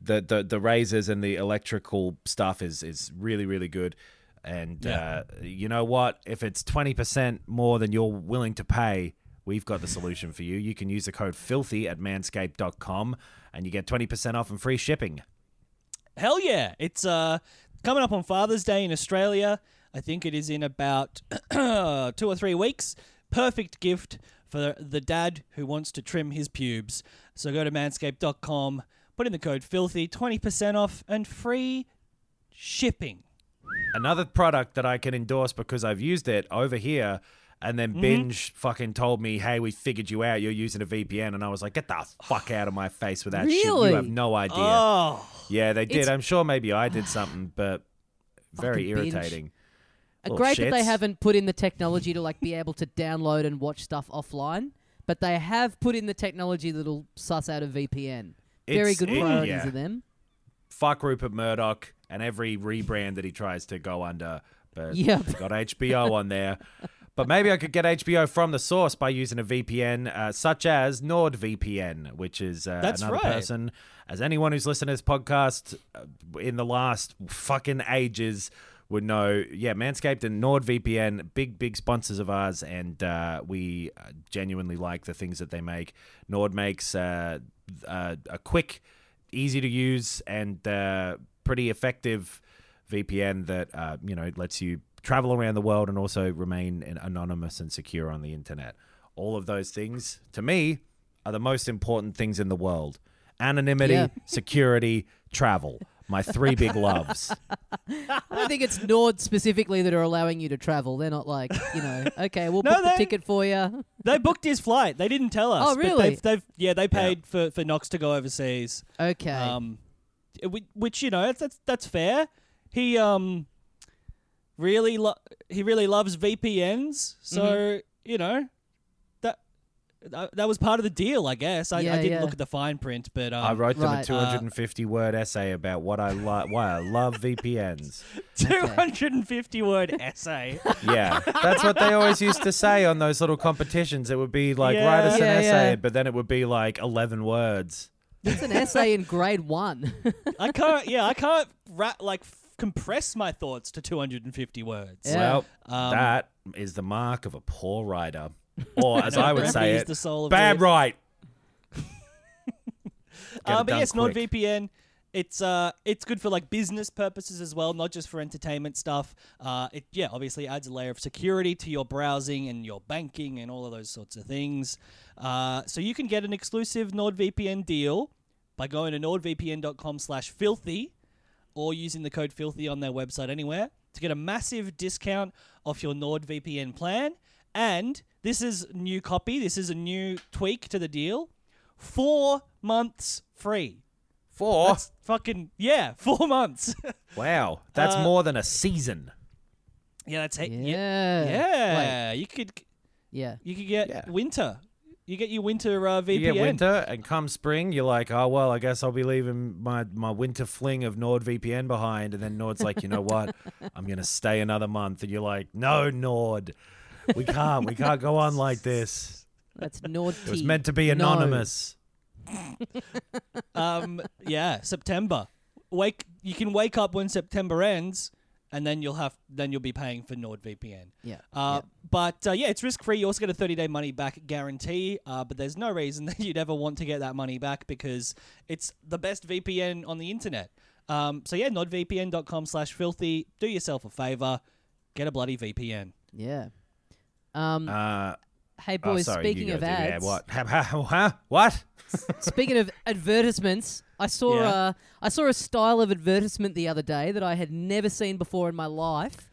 the, the the razors and the electrical stuff is is really really good. And Yeah. uh, you know what? If it's twenty percent more than you're willing to pay, we've got the solution for you. You can use the code filthy at manscaped.com and you get 20% off and free shipping. Hell yeah! It's uh coming up on Father's Day in Australia. I think it is in about <clears throat> two or three weeks. Perfect gift for the dad who wants to trim his pubes. So go to manscaped.com, put in the code filthy, 20% off and free shipping. Another product that I can endorse because I've used it over here and Mm-hmm. then Binge fucking told me, hey, we figured you out. You're using a VPN. And I was like, get the fuck out of my face with that shit. Really? You have no idea. Oh, yeah, they did. It's- I'm sure maybe I did something, but <sighs> very Fucking Binge. irritating. Uh, Little Great that they shits. haven't put in the technology to like be able to download and watch stuff offline, but they have put in the technology that'll suss out a VPN. Very good it- priorities yeah. of them. Fuck Rupert Murdoch and every rebrand that he tries to go under. But <laughs> Yep. got HBO on there. But maybe I could get HBO from the source by using a VPN, uh, such as NordVPN, which is uh, That's another right. person. As anyone who's listened to this podcast uh, in the last fucking ages would know, yeah, Manscaped and NordVPN, big, big sponsors of ours, and uh, we uh, genuinely like the things that they make. Nord makes uh, uh, a quick, easy to use, and uh, pretty effective VPN that uh, you know lets you travel around the world and also remain anonymous and secure on the internet. All of those things, to me, are the most important things in the world: anonymity, Yeah. security, travel. My three big loves. <laughs> I don't think it's Nord specifically that are allowing you to travel. They're not like, you know, <laughs> okay, we'll No, book the they- ticket for you. they booked his flight. They didn't tell us. Oh, but really? They've, they've yeah, they paid for for Knox to go overseas. Okay. Um, whi- which you know that's that's, that's fair. He um really lo- he really loves VPNs, so Mm-hmm. you know that that that was part of the deal, I guess. I, I didn't yeah. look at the fine print, but um, I wrote them a Right. 250 word essay about what I like, why I love VPNs. <laughs> 250 word essay. Yeah, that's what they always used to say on those little competitions. It would be like write us an Yeah, essay, yeah. but then it would be like 11 words. it's an essay in grade one. <laughs> I can't. Yeah, I can't ra- like f- compress my thoughts to 250 words. Yeah. Well, Um, that is the mark of a poor writer. Or, <laughs> as I would say it, the soul of bad right. Uh, but yes, quick. NordVPN. It's uh, it's good for like business purposes as well, not just for entertainment stuff. Uh, it yeah, obviously adds a layer of security to your browsing and your banking and all of those sorts of things. Uh, so you can get an exclusive NordVPN deal by going to nordvpn.com/filthy or using the code filthy on their website anywhere to get a massive discount off your NordVPN plan. And this is new copy. This is a new tweak to the deal. Four months free. Four? That's fucking yeah, <laughs> four months. Wow, that's Uh, more than a season. yeah, that's it. Yeah. Yeah, yeah. You could yeah. you could get Yeah. winter You get your winter uh, VPN. You get winter, and come spring, you're like, oh well, I guess I'll be leaving my my winter fling of NordVPN behind. And then Nord's like, you know what? <laughs> I'm gonna stay another month, and you're like, no, Nord, we can't, we can't go on like this. That's naughty. It was meant to be No. anonymous. <laughs> um, yeah, September. Wake. You can wake up when September ends, and then you'll have then you'll be paying for NordVPN. Yeah. Uh, But uh, yeah, it's risk free. You also get a 30 day money back guarantee. Uh, but there's no reason <laughs> that you'd ever want to get that money back because it's the best VPN on the internet. Um, so yeah, nordvpn.com slash filthy. Do yourself a favor. Get a bloody VPN. Yeah. Um, Uh, hey oh, boys, sorry, speaking of do- yeah, ads, what? <laughs> Ha- ha- Huh? What? speaking of advertisements, I saw Yeah. uh, I saw a style of advertisement the other day that I had never seen before in my life.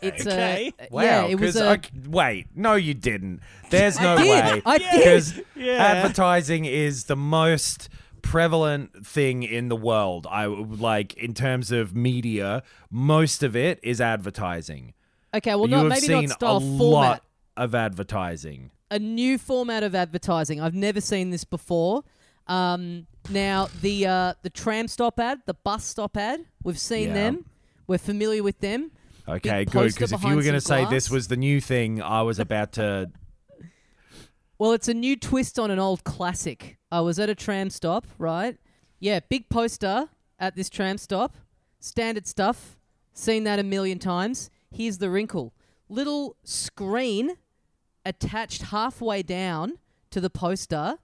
It's Okay. a Wow. yeah, it was 'cause a I c- wait, no, you didn't. There's no did. way. I did. Because Yeah. advertising is the most prevalent thing in the world. I like in terms of media, most of it is advertising. okay. Well, you not have maybe seen not style a format. lot of advertising. a new format of advertising. I've never seen this before. Um, now the uh, the tram stop ad, the bus stop ad, we've seen Yeah. them. We're familiar with them. Okay, Big good. poster Because if you behind were going to some say this glass. was the new thing, I was about to. <laughs> Well, it's a new twist on an old classic. I was at a tram stop, right? Yeah, big poster at this tram stop. Standard stuff. Seen that a million times. Here's the wrinkle little screen attached halfway down to the poster,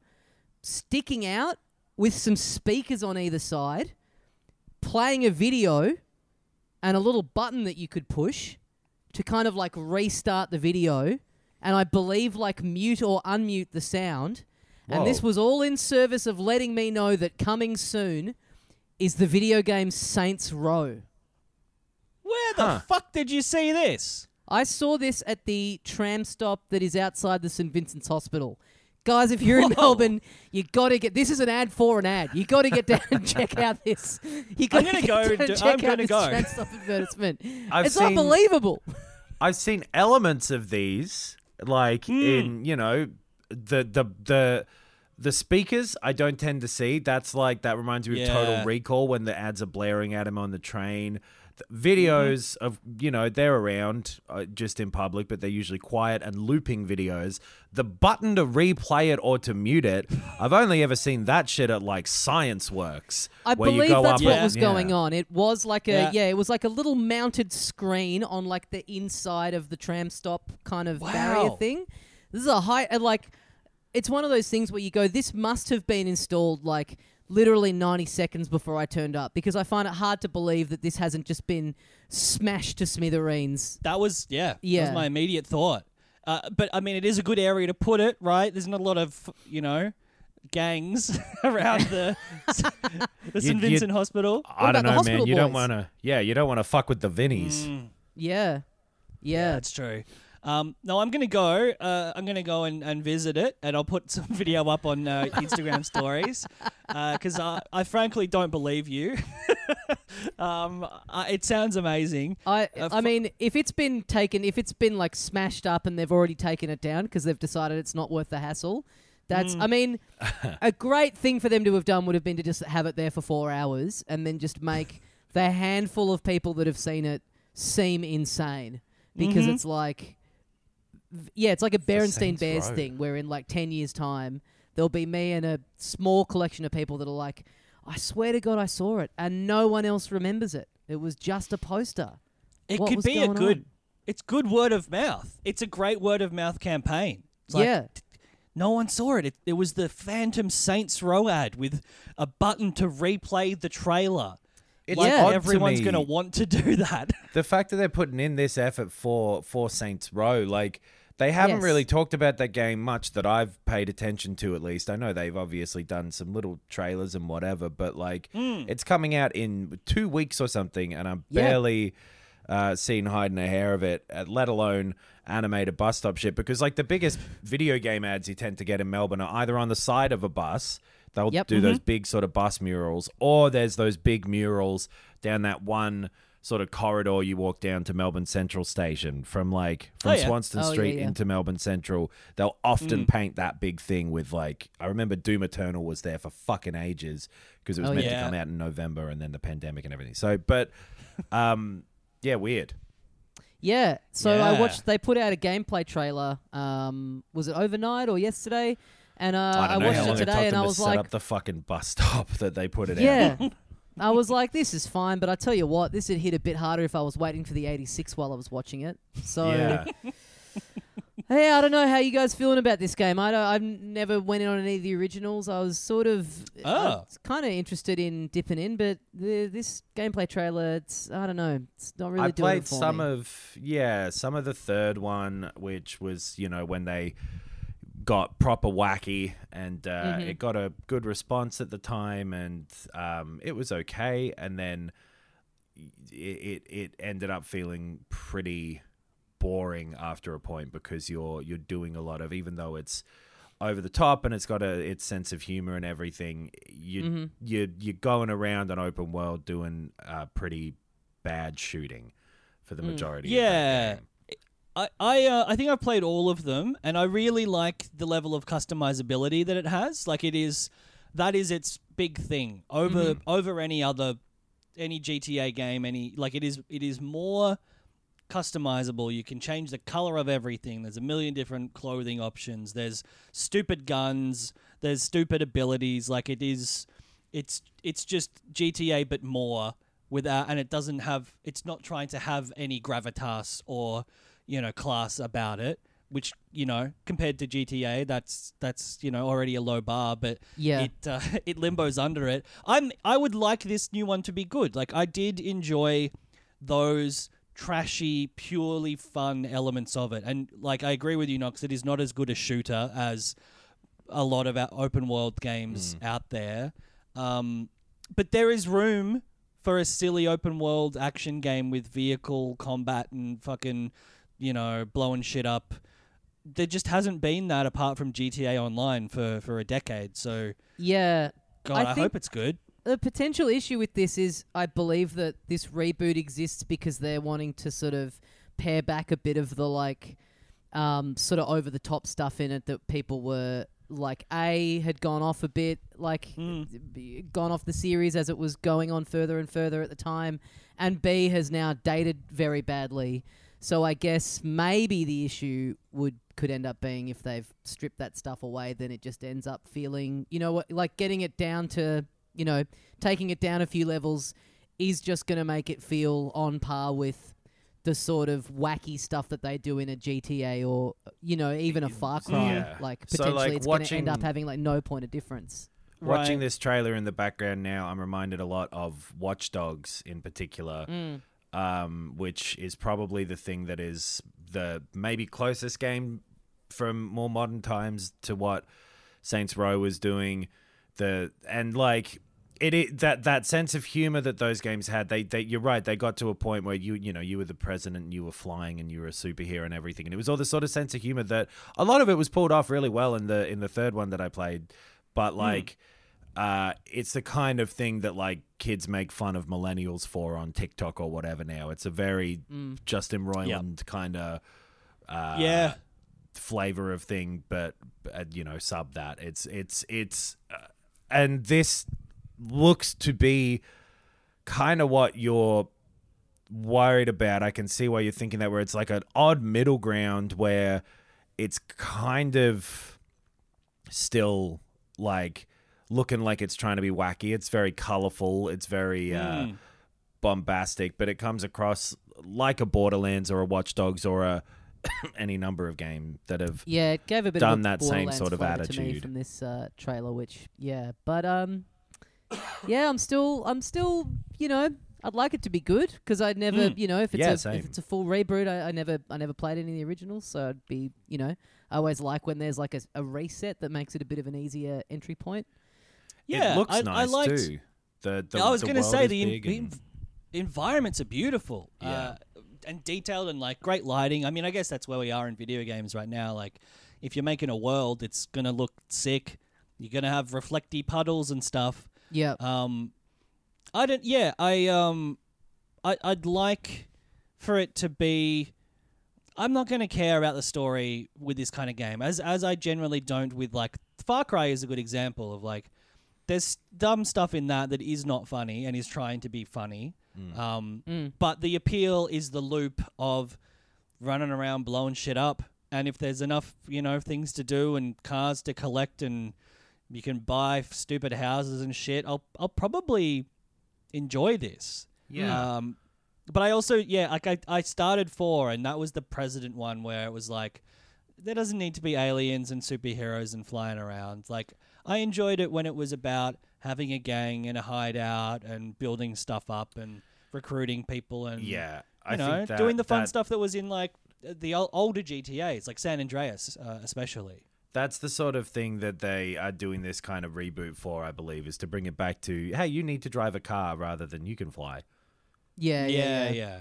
sticking out with some speakers on either side, playing a video, and a little button that you could push to kind of like restart the video and I believe like mute or unmute the sound. And this was all in service of letting me know that coming soon is the video game Saints Row. Where the Huh. fuck did you see this? I saw this at the tram stop that is outside the St Vincent's Hospital. Guys, if you're in Whoa. Melbourne, you got to get this is an ad for an ad. You got to get down and check out this. You got I'm gonna go Down and do- check I'm out gonna this go. tram stop advertisement. <laughs> I've it's seen- unbelievable. I've seen elements of these, like Hmm. in you know the the the the speakers. I don't tend to see. That's like that reminds me of Total Recall when the ads are blaring at him on the train. The videos Mm-hmm. of you know they're around uh, just in public, but they're usually quiet and looping videos. The button to replay it or to mute it, <laughs> I've only ever seen that shit at like Scienceworks. I where you believe go that's up what and- was yeah. going on. It was like a yeah. Yeah. it was like a little mounted screen on like the inside of the tram stop kind of barrier thing. This is a high like it's one of those things where you go this must have been installed like literally 90 seconds before I turned up because I find it hard to believe that this hasn't just been smashed to smithereens. That was yeah. That Yeah. was my immediate thought. Uh, but I mean, it is a good area to put it, right? There's not a lot of you know gangs <laughs> around the <laughs> <laughs> the You- St you- Vincent Hospital. I about don't know, man. hospital You don't want to. Yeah, you don't want to fuck with the Vinnies. Mm. Yeah. Yeah. That's true. Um, no, I'm gonna go. Uh, I'm gonna go and, and visit it, and I'll put some <laughs> video up on uh, <laughs> Instagram stories because I, I frankly don't believe you. <laughs> um, I, it sounds amazing. I Uh, I mean, if it's been taken, if it's been like smashed up and they've already taken it down because they've decided it's not worth the hassle, that's. Mm. I mean, a great thing for them to have done would have been to just have it there for four hours and then just make the handful of people that have seen it seem insane because Mhm. it's like, yeah, it's like a Berenstein Saints Bears Row. thing where in like ten years' time there'll be me and a small collection of people that are like. I swear to God, I saw it, and no one else remembers it. It was just a poster. It What could be a good. on? It's good word of mouth. It's a great word of mouth campaign. It's like, yeah, No one saw it. it. It was the Phantom Saints Row ad with a button to replay the trailer. It's like odd to everyone's me. gonna want to <laughs> do that. the fact that they're putting in this effort for for Saints Row, like they haven't Yes. really talked about that game much that I've paid attention to. At least I know they've obviously done some little trailers and whatever, but like it's coming out in two weeks or something, and I'm Yeah. barely uh, seen hide and a hair of it. uh, Let alone animated bus stop shit. Because like the biggest video game ads you tend to get in Melbourne are either on the side of a bus. They'll Yep. do those big sort of bus murals, or there's those big murals down that one sort of corridor you walk down to Melbourne Central Station from like from Oh, yeah. Swanston Oh, Street yeah. into Melbourne Central. They'll often Mm. paint that big thing with like I remember Doom Eternal was there for fucking ages because it was Oh, meant yeah. to come out in November and then the pandemic and everything. So, but um, yeah, weird. Yeah. So I watched. They put out a gameplay trailer. Um, was it overnight or yesterday? And uh, I I, don't know watched how long it it today, and them I to was set like, up the fucking bus <laughs> stop that they put it out. yeah. <laughs> <laughs> I was like, this is fine, but I tell you what, this would hit a bit harder if I was waiting for the 86 while I was watching it. So, Yeah. hey, I don't know how you guys feeling about this game. I don't, I've never went in on any of the originals. I was sort of Oh. kind of interested in dipping in, but the, this gameplay trailer, it's I don't know, it's not really I doing played it for some of yeah, some of the third one, which was you know when they got proper wacky, and uh, Mm-hmm. it got a good response at the time, and um, it was okay, and then it, it it ended up feeling pretty boring after a point because you're you're doing a lot of even though it's over the top and it's got a its sense of humor and everything you Mm-hmm. you you're going around an open world doing uh, pretty bad shooting for the majority Yeah. Of that game. I I, uh, I think I've played all of them, and I really like the level of customizability that it has. Like it is, that is its big thing over over any other any GTA game. Any like it is it is more customizable. You can change the color of everything. There's a million different clothing options. There's stupid guns. There's stupid abilities. Like it is, it's it's just GTA but more without, and it doesn't have. It's not trying to have any gravitas or you know class about it. Which you know, compared to GTA, that's that's you know already a low bar, but Yeah. it uh, <laughs> it limbos under it. I'm I would like this new one to be good. Like I did enjoy those trashy, purely fun elements of it. And like I agree with you, Knox, it is not as good a shooter as a lot of our open world games out there. Um, but there is room for a silly open world action game with vehicle combat and fucking, you know, blowing shit up. There just hasn't been that apart from GTA Online for, for a decade. So, yeah. God, I I, hope it's good. the potential issue with this is I believe that this reboot exists because they're wanting to sort of pare back a bit of the like um, sort of over the top stuff in it that people were like A had gone off a bit like b- gone off the series as it was going on further and further at the time and B has now dated very badly so I guess maybe the issue would could end up being if they've stripped that stuff away, then it just ends up feeling, you know, what like getting it down to, you know, taking it down a few levels is just going to make it feel on par with the sort of wacky stuff that they do in a GTA or you know even a Far Cry. Yeah. Like So, potentially like, it's going to end up having like no point of difference. Watching Right. this trailer in the background now, I'm reminded a lot of Watch Dogs in particular, Mm. Um, which is probably the thing that is the maybe closest game from more modern times to what Saints Row was doing. The and like it, it that that sense of humor that those games had. They, they you're right. They got to a point where you you know you were the president, and you were flying, and you were a superhero and everything, and it was all this sort of sense of humor that a lot of it was pulled off really well in the in the third one that I played, but like. Uh, it's the kind of thing that like kids make fun of millennials for on TikTok or whatever. Now it's a very Justin Roiland kind of uh, yeah. flavor of thing, but uh, you know, sub that. It's it's it's, uh, and this looks to be kind of what you're worried about. I can see why you're thinking that, where it's like an odd middle ground where it's kind of still like looking like it's trying to be wacky. It's very colorful. It's very uh, bombastic, but it comes across like a Borderlands or a Watch Dogs or a <coughs> any number of game that have Yeah, it gave a bit done of a that same sort of flavour to me attitude. from this uh, trailer, which yeah, but um, yeah, I'm still I'm still you know I'd like it to be good because I'd never you know if it's Hmm. Yeah, a same. if it's a full reboot I, I never I never played any of the originals so I'd be you know I always like when there's like a, a reset that makes it a bit of an easier entry point. Yeah, it looks I, nice I liked, too. The, the I was going to say the, en- and- environments are beautiful Yeah. uh, and detailed and like great lighting. I mean, I guess that's where we are in video games right now. Like, if you're making a world, it's going to look sick. You're going to have reflecty puddles and stuff. Yeah, Um, I don't. Yeah, I um, I, I'd like for it to be. I'm not going to care about the story with this kind of game, as as I generally don't with like Far Cry is a good example of like there's dumb stuff in that that is not funny and is trying to be funny. Um, But the appeal is the loop of running around blowing shit up, and if there's enough, you know, things to do and cars to collect and you can buy stupid houses and shit, I'll I'll probably enjoy this. Yeah. Um, but I also yeah, like I I started four, and that was the president one where it was like there doesn't need to be aliens and superheroes and flying around. Like I enjoyed it when it was about having a gang and a hideout and building stuff up and recruiting people and Yeah, I you know think that, doing the fun that- stuff that was in like the older GTA's, like San Andreas, uh, especially. That's the sort of thing that they are doing this kind of reboot for, I believe, is to bring it back to hey, you need to drive a car rather than you can fly. Yeah, yeah, yeah, yeah.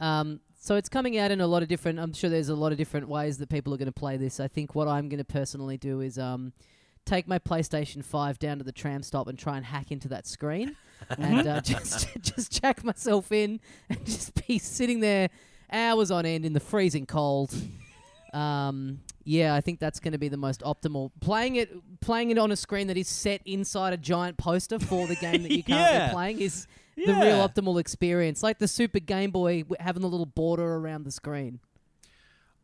yeah. Um, so it's coming out in a lot of different. I'm sure there's a lot of different ways that people are going to play this. I think what I'm going to personally do is um, take my PlayStation Five down to the tram stop and try and hack into that screen, <laughs> and uh, just <laughs> just jack myself in and just be sitting there hours on end in the freezing cold. Um, yeah, I think that's going to be the most optimal. Playing it, playing it on a screen that is set inside a giant poster for the game that you're <laughs> currently Yeah. playing is the real optimal experience. Like the Super Game Boy having the little border around the screen.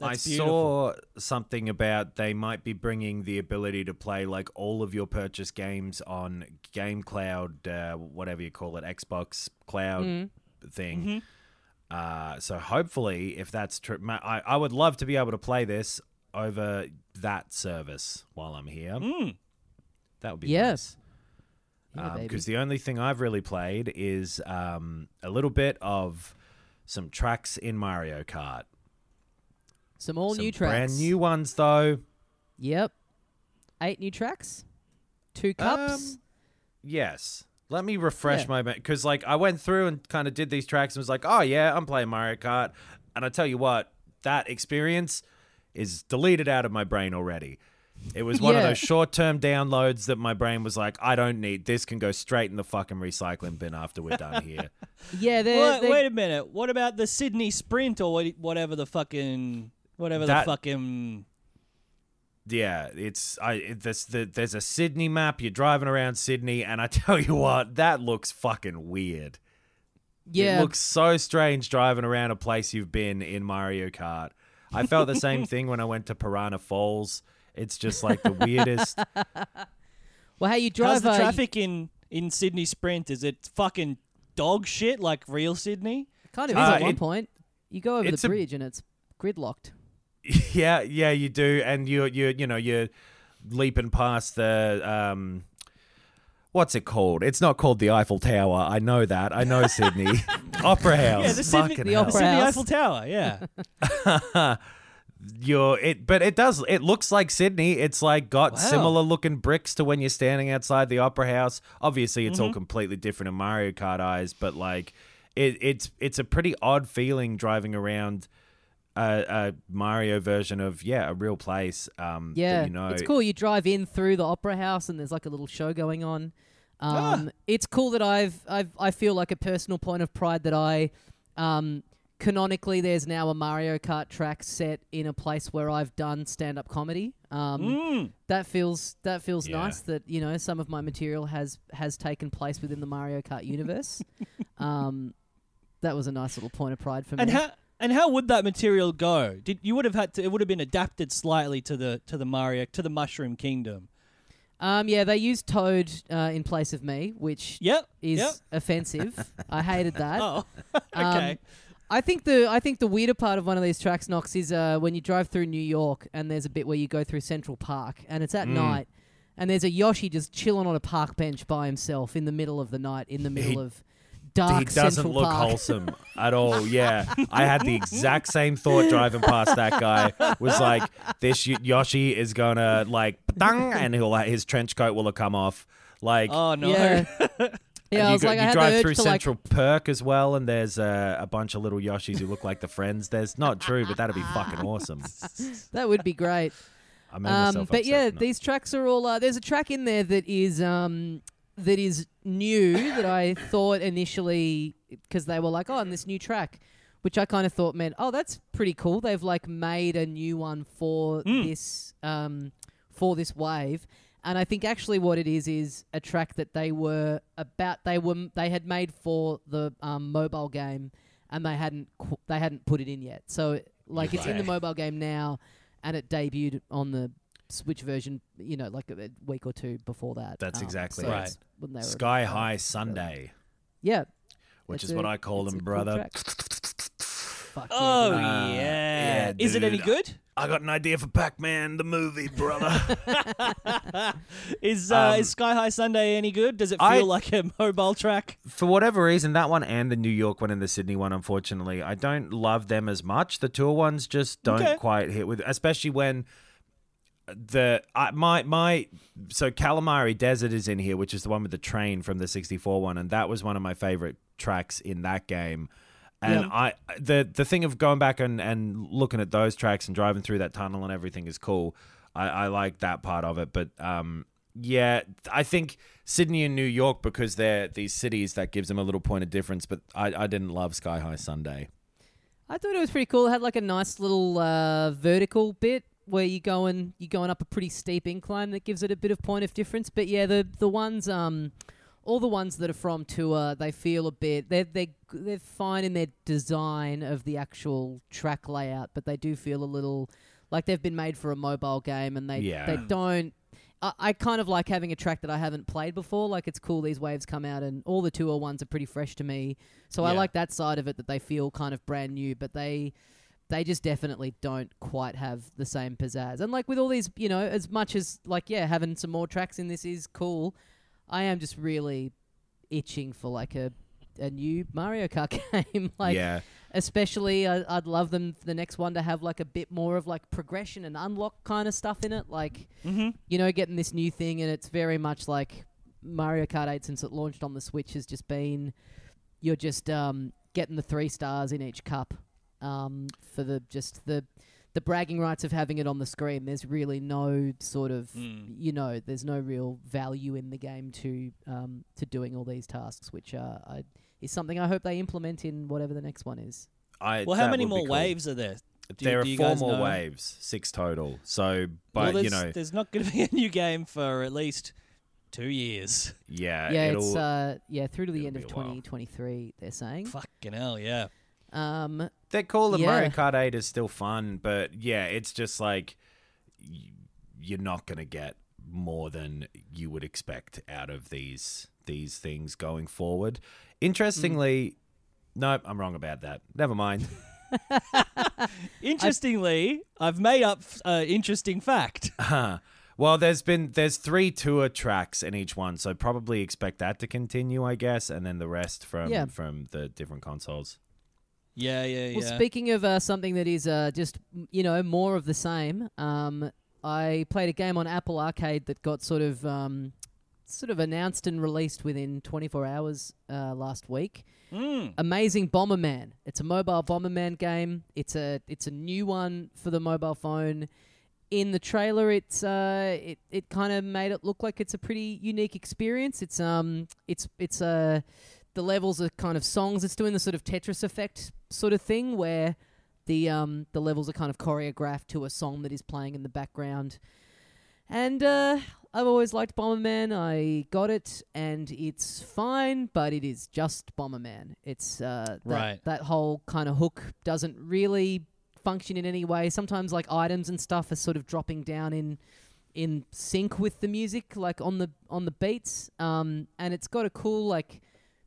That's I beautiful. saw something about they might be bringing the ability to play like all of your purchase games on Game Cloud, uh, whatever you call it, Xbox Cloud Mm-hmm. thing. Uh, so hopefully, if that's true, I, I would love to be able to play this over that service while I'm here. Mm. That would be Yeah. nice. Yeah, baby. Because the only thing I've really played is um, a little bit of some tracks in Mario Kart. Some all Some new tracks. Brand new ones, though. Yep. Eight new tracks. Two cups. Um, Yes. Let me refresh Yeah. my because like I went through and kind of did these tracks and was like, oh yeah, I'm playing Mario Kart, and I tell you what, that experience is deleted out of my brain already. It was one of those short-term downloads that my brain was like, I don't need this. Can go straight in the fucking recycling bin after we're done <laughs> here. yeah, they're, Wait, they're- wait a minute. What about the Sydney Sprint or whatever the fucking whatever That- the fucking Yeah, it's I it, this the, there's a Sydney map. You're driving around Sydney, and I <laughs> tell you what, that looks fucking weird. yeah. It looks so strange driving around a place you've been in Mario Kart. I felt the same <laughs> thing when I went to Piranha Falls. It's just like the weirdest. <laughs> well, how you drive how's the uh, traffic in in Sydney Sprint? Is it fucking dog shit like real Sydney? It Kind of Uh, is at one point. You go over the a- bridge and it's gridlocked. Yeah, yeah, you do, and you you you know you're leaping past the um. What's it called? It's not called the Eiffel Tower. I know that. I know <laughs> Sydney. Opera House. Yeah, the Sydney- Fucking the hell. Opera Sydney House. Eiffel Tower. Yeah. <laughs> you're it but it does it looks like sydney it's like got Wow. similar looking bricks to when you're standing outside the opera house obviously it's Mm-hmm. all completely different in mario kart eyes but like it, it's it's a pretty odd feeling driving around a, a mario version of yeah a real place um that Yeah, you know it's cool. You drive in through the opera house, and there's like a little show going on. Ah. Um, It's cool that I've, I've I feel like a personal point of pride that I, um, canonically, there's now a Mario Kart track set in a place where I've done stand up comedy. Um, Mm. That feels that feels Yeah. nice. That you know some of my material has has taken place within the Mario Kart universe. <laughs> um, that was a nice little point of pride for And me. how and how would that material go? Did you would have had to? It would have been adapted slightly to the to the Mario to the Mushroom Kingdom. Um, yeah, they used Toad uh, in place of me, which Yep. is Yep. offensive. I hated that. <laughs> Oh. <laughs> Um, okay. I think the I think the weirder part of one of these tracks, Knox, is uh, when you drive through New York and there's a bit where you go through Central Park and it's at Mm. night and there's a Yoshi just chilling on a park bench by himself in the middle of the night in the middle He- <laughs> of dark he doesn't Central look Park. wholesome at all. Yeah, <laughs> I had the exact same thought driving past that guy. Was like, this Y- Yoshi is gonna like, and he'll like his trench coat will have come off. Like, oh no. Yeah. <laughs> Yeah, And I you, was go- like, I had drive the urge through to like Central Perk as well, and there's uh, a bunch of little Yoshis who look like the friends. There's not true, but that'd be fucking awesome. <laughs> that would be great. I made Um, myself but yeah, these tracks are all. Uh, there's a track in there that is um, that is new that I thought initially because they were like, oh, and this new track, which I kind of thought meant, oh, that's pretty cool. They've like made a new one for this um, for this wave. And I think actually what it is is a track that they were about they were they had made for the um, mobile game, and they hadn't qu- they hadn't put it in yet. So like it's in the mobile game now, and it debuted on the Switch version. You know, like a, a week or two before that. That's Um, exactly so it. it's when they were Sky about- High Sunday, Yeah, which It's is what I call them, a cool brother. track. Fuck yeah, Oh dude. yeah. yeah, Is it any good? I got an idea for Pac-Man the movie, brother. <laughs> Is uh, Um, is Sky High Sunday any good? Does it feel I- like a <laughs> mobile track? for whatever reason, that one and the New York one and the Sydney one, unfortunately, I don't love them as much. The tour ones just don't Okay. quite hit with, especially when the I, my my so Kalimari Desert is in here, which is the one with the train from the '64 one, and that was one of my favorite tracks in that game. And Yeah. I the the thing of going back and, and looking at those tracks and driving through that tunnel and everything is cool. I, I like that part of it, but um, yeah, I think Sydney and New York because they're these cities that gives them a little point of difference. But I, I didn't love Sky High Sunday. I thought it was pretty cool. It had like a nice little uh, vertical bit where you going you're going up a pretty steep incline that gives it a bit of point of difference. But yeah, the the ones um all the ones that are from tour, they feel a bit they're they they're fine in their design of the actual track layout, but they do feel a little like they've been made for a mobile game, and they Yeah. they don't. I, I kind of like having a track that I haven't played before. Like it's cool these waves come out, and all the tour ones are pretty fresh to me. So I like that side of it that they feel kind of brand new, but they they just definitely don't quite have the same pizzazz. And like with all these, you know, as much as like yeah, having some more tracks in this is cool. I am just really itching for like a a new Mario Kart <laughs> game. like yeah, especially I, I'd love them for the next one to have like a bit more of like progression and unlock kind of stuff in it. Like Mm-hmm. you know, getting this new thing, and it's very much like Mario Kart 8 since it launched on the Switch has just been you're just um, getting the three stars in each cup um, for the just the the bragging rights of having it on the screen. There's really no sort of Mm. you know, there's no real value in the game to um, to doing all these tasks, which uh, I, is something I hope they implement in whatever the next one is. I, Well, how many more cool. waves are there? Do- there do are four more know? waves, six total. So, Well, but you know, there's not going <laughs> to be a new game for at least two years. yeah, yeah, it'll, it's uh, yeah through to the end of 2023. They're saying. Fucking hell, yeah. Um, they're cool. And Mario. Kart 8 is still fun, but yeah, it's just like you're not gonna get more than you would expect out of these these things going forward. Interestingly, nope, I'm wrong about that. Never mind. <laughs> <laughs> Interestingly, I've made up an interesting fact. <laughs> Huh. Well, there's been there's three tour tracks in each one, so probably expect that to continue, I guess, and then the rest from Yeah. from the different consoles. Yeah, yeah, yeah. Well, speaking of uh, something that is uh, just you know more of the same, um, I played a game on Apple Arcade that got sort of um, sort of announced and released within 24 hours uh, last week. Mm. Amazing Bomberman. It's a mobile Bomberman game. It's a it's a new one for the mobile phone. In the trailer, it's uh, it it kind of made it look like it's a pretty unique experience. It's um, it's it's uh, the levels are kind of songs. It's doing the sort of Tetris effect sort of thing where the um the levels are kind of choreographed to a song that is playing in the background. And uh, I've always liked Bomberman. I got it, and it's fine, but it is just Bomberman. It's uh, that, Right. that whole kind of hook doesn't really function in any way. Sometimes like items and stuff are sort of dropping down in in sync with the music, like on the on the beats. Um, and it's got a cool like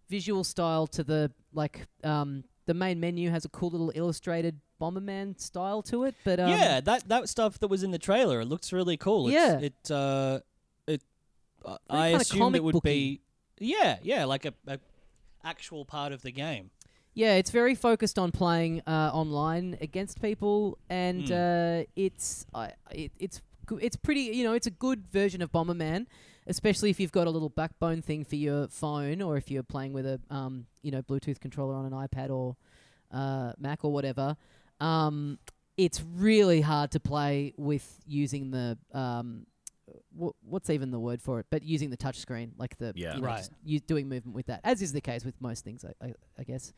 visual style to the like um the main menu has a cool little illustrated Bomberman style to it. But um, yeah, that that stuff that was in the trailer, it looks really cool. It's, Yeah. it uh, it. Uh, I kinda assumed it would booky. be. Yeah, yeah, like a, a actual part of the game. Yeah, it's very focused on playing uh, online against people, and uh, it's I it, it's it's pretty. You know, it's a good version of Bomberman, especially if you've got a little backbone thing for your phone, or if you're playing with a um you know Bluetooth controller on an iPad or uh, Mac or whatever. Um, it's really hard to play with using the um wh- what's even the word for it? But using the touch screen, like the Yeah. you know, Right. just you doing movement with that, as is the case with most things, I, I, I guess.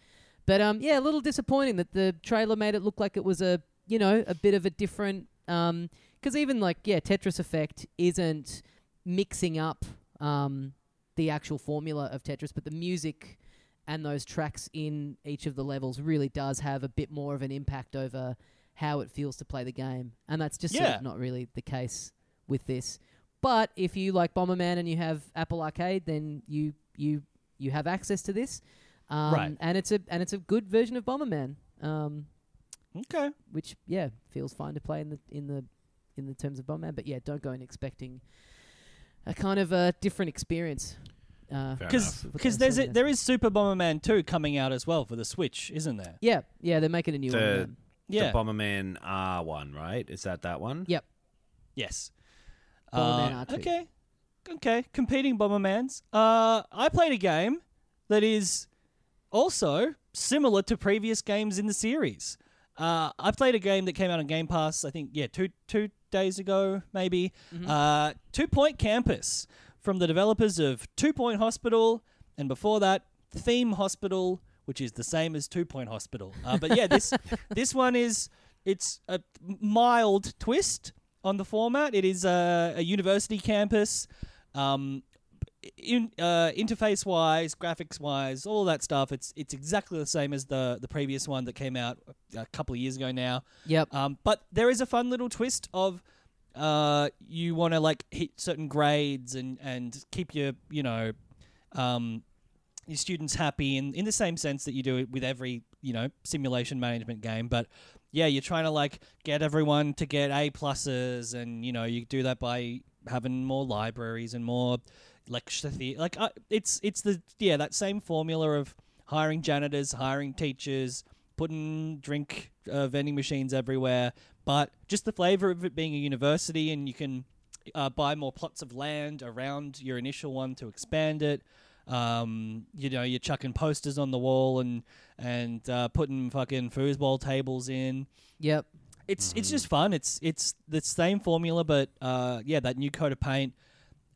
But um, yeah, a little disappointing that the trailer made it look like it was a you know a bit of a different um, because even like yeah, Tetris Effect isn't mixing up um the actual formula of Tetris, but the music and those tracks in each of the levels really does have a bit more of an impact over how it feels to play the game, and that's just sort of not really the case with this. But if you like Bomberman and you have Apple Arcade, then you you you have access to this, um, Right. And it's a and it's a good version of Bomberman, um, Okay. which yeah feels fine to play in the in the in the terms of Bomberman. But yeah, don't go in expecting a kind of a different experience. Uh, Because enough. because there's a, there is Super Bomberman 2 coming out as well for the Switch, isn't there? yeah, yeah, they're making a new The- one. um, Yeah. The Bomberman R one, right? Is that that one? Yep. Yes. Bomberman Uh, R2. Okay. Okay. Competing Bombermans. Uh, I played a game that is also similar to previous games in the series. Uh, I played a game that came out on Game Pass. I think yeah, two two days ago maybe. Uh, Two Point Campus from the developers of Two Point Hospital, and before that, Theme Hospital, which is the same as Two Point Hospital. Uh, but yeah, this <laughs> this one is it's a mild twist on the format. It is a, a university campus. Um, in, uh, interface wise, graphics wise, all that stuff, it's it's exactly the same as the the previous one that came out a couple of years ago now. Yep. Um, but there is a fun little twist of uh, you want to like hit certain grades and and keep your you know um, your students happy in in the same sense that you do it with every you know simulation management game. But yeah, you're trying to like get everyone to get A pluses, and you know you do that by having more libraries and more lecture theatre. Like uh, it's it's the yeah that same formula of hiring janitors, hiring teachers, putting drink uh, vending machines everywhere, but just the flavor of it being a university, and you can uh, buy more plots of land around your initial one to expand it. Um, you know, you're chucking posters on the wall and and uh, putting fucking foosball tables in. Yep. It's it's just fun. It's it's the same formula, but uh, yeah, that new coat of paint,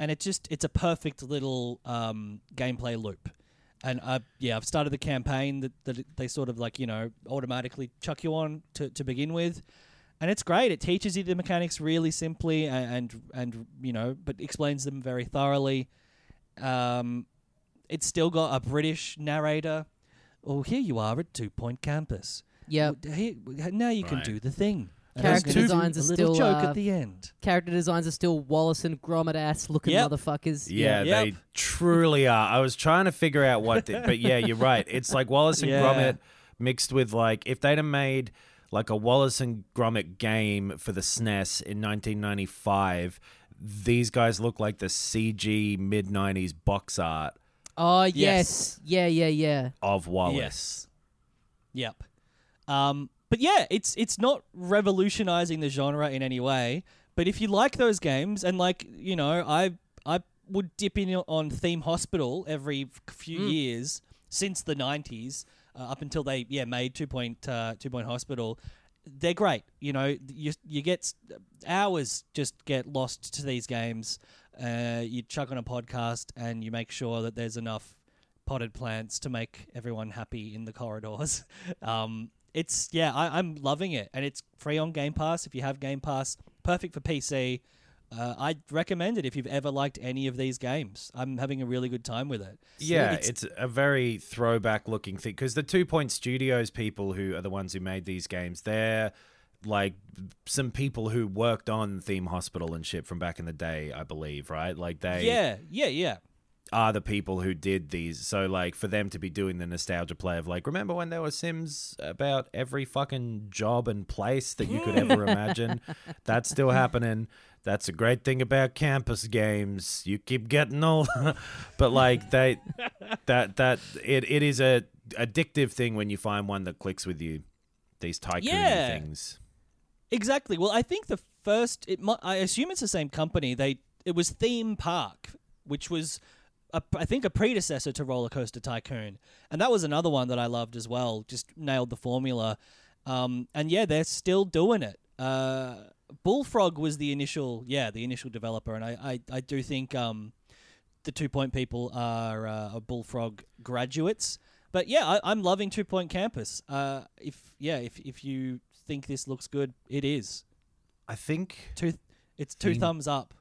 and it just it's a perfect little um, gameplay loop. And uh, yeah, I've started the campaign that, that they sort of like you know automatically chuck you on to, to begin with, and it's great. It teaches you the mechanics really simply and and, and you know, but explains them very thoroughly. Um, it's still got a British narrator. Oh, here you are at Two Point Campus. Yeah. Now you can Right. do the thing. And Character there's gonna designs be are a little still, joke uh, at the end. Character designs are still Wallace and Gromit ass looking Yep. motherfuckers. Yeah, Yep. they truly are. I was trying to figure out what, the, but yeah, you're right. It's like Wallace and Yeah. Gromit mixed with like if they'd have made like a Wallace and Gromit game for the SNES in 1995, these guys look like the CG mid 90s box art Oh yes. Yes. Yeah, yeah, yeah. of Wallace. Yes. Yep. Um, but yeah, it's it's not revolutionizing the genre in any way. But if you like those games, and like you know, I I would dip in on Theme Hospital every few years since the '90s, uh, up until they yeah made Two Point uh, Two Point Hospital. They're great. You know, you you get hours just get lost to these games. Uh, you chuck on a podcast and you make sure that there's enough potted plants to make everyone happy in the corridors. <laughs> Um, it's yeah, I, I'm loving it, and it's free on Game Pass. If you have Game Pass, perfect for PC. Uh, I'd recommend it if you've ever liked any of these games. I'm having a really good time with it. Yeah, it's, a very throwback looking thing because the Two Point Studios people who are the ones who made these games, they're like some people who worked on Theme Hospital and shit from back in the day, I believe, right? Like they yeah, yeah, yeah. Are the people who did these. So like for them to be doing the nostalgia play of like, remember when there were Sims about every fucking job and place that you could ever <laughs> imagine? That's still happening. That's a great thing about campus games. You keep getting old, <laughs> but like they, that that it, it is a addictive thing when you find one that clicks with you. These tycoon Yeah. things. Exactly. Well, I think the first, it I assume it's the same company. They it was Theme Park, which was, a, I think, a predecessor to Roller Coaster Tycoon, and that was another one that I loved as well. Just nailed the formula, um, and yeah, they're still doing it. Uh, Bullfrog was the initial, yeah, the initial developer, and I, I, I do think um, the Two Point people are, uh, are Bullfrog graduates. But yeah, I, I'm loving Two Point Campus. Uh, if yeah, if if you think this looks good, it is. I think. Two, it's two Think- thumbs up.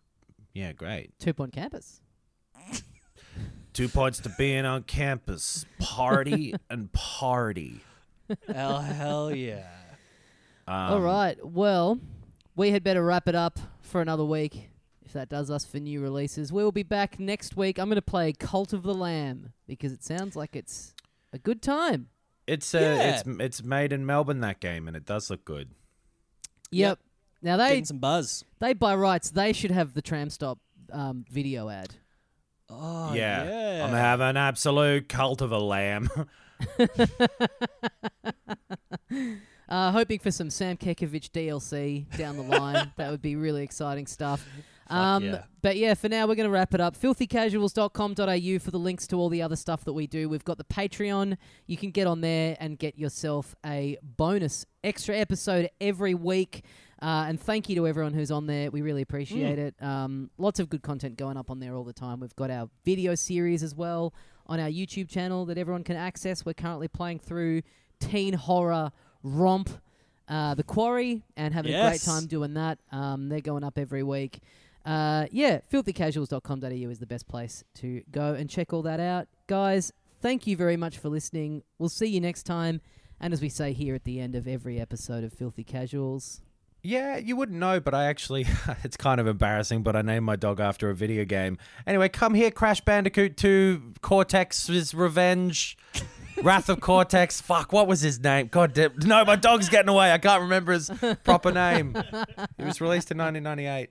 Yeah, great. Two Point Campus. Two points to being on campus. Party <laughs> and party. hell, hell yeah. Um, All right. Well, we had better wrap it up for another week. If that does us for new releases, we will be back next week. I'm going to play Cult of the Lamb because it sounds like it's a good time. It's uh, Yeah. it's it's made in Melbourne that game, and it does look good. Yep. Now they Getting some buzz. they by rights they should have the tram stop um, video ad. Oh yeah. yeah. I'm having an absolute cult of a lamb. <laughs> <laughs> Uh, hoping for some Sam Kekovich DLC down the line. that would be really exciting stuff. Um, yeah. But yeah, for now, we're going to wrap it up. Filthycasuals.com.au for the links to all the other stuff that we do. We've got the Patreon. You can get on there and get yourself a bonus extra episode every week. Uh, and thank you to everyone who's on there. We really appreciate it. Um, lots of good content going up on there all the time. We've got our video series as well on our YouTube channel that everyone can access. We're currently playing through teen horror romp, uh, The Quarry, and having a great time doing that. Um, they're going up every week. Uh, yeah, filthycasuals.com.au is the best place to go and check all that out. Guys, thank you very much for listening. We'll see you next time. And as we say here at the end of every episode of Filthy Casuals, Yeah, you wouldn't know, but I actually, <laughs> it's kind of embarrassing, but I named my dog after a video game. Anyway, come here, Crash Bandicoot 2, Cortex's Revenge, <laughs> Wrath of Cortex. Fuck, what was his name? God damn. No, my dog's getting away. I can't remember his proper name. It was released in 1998.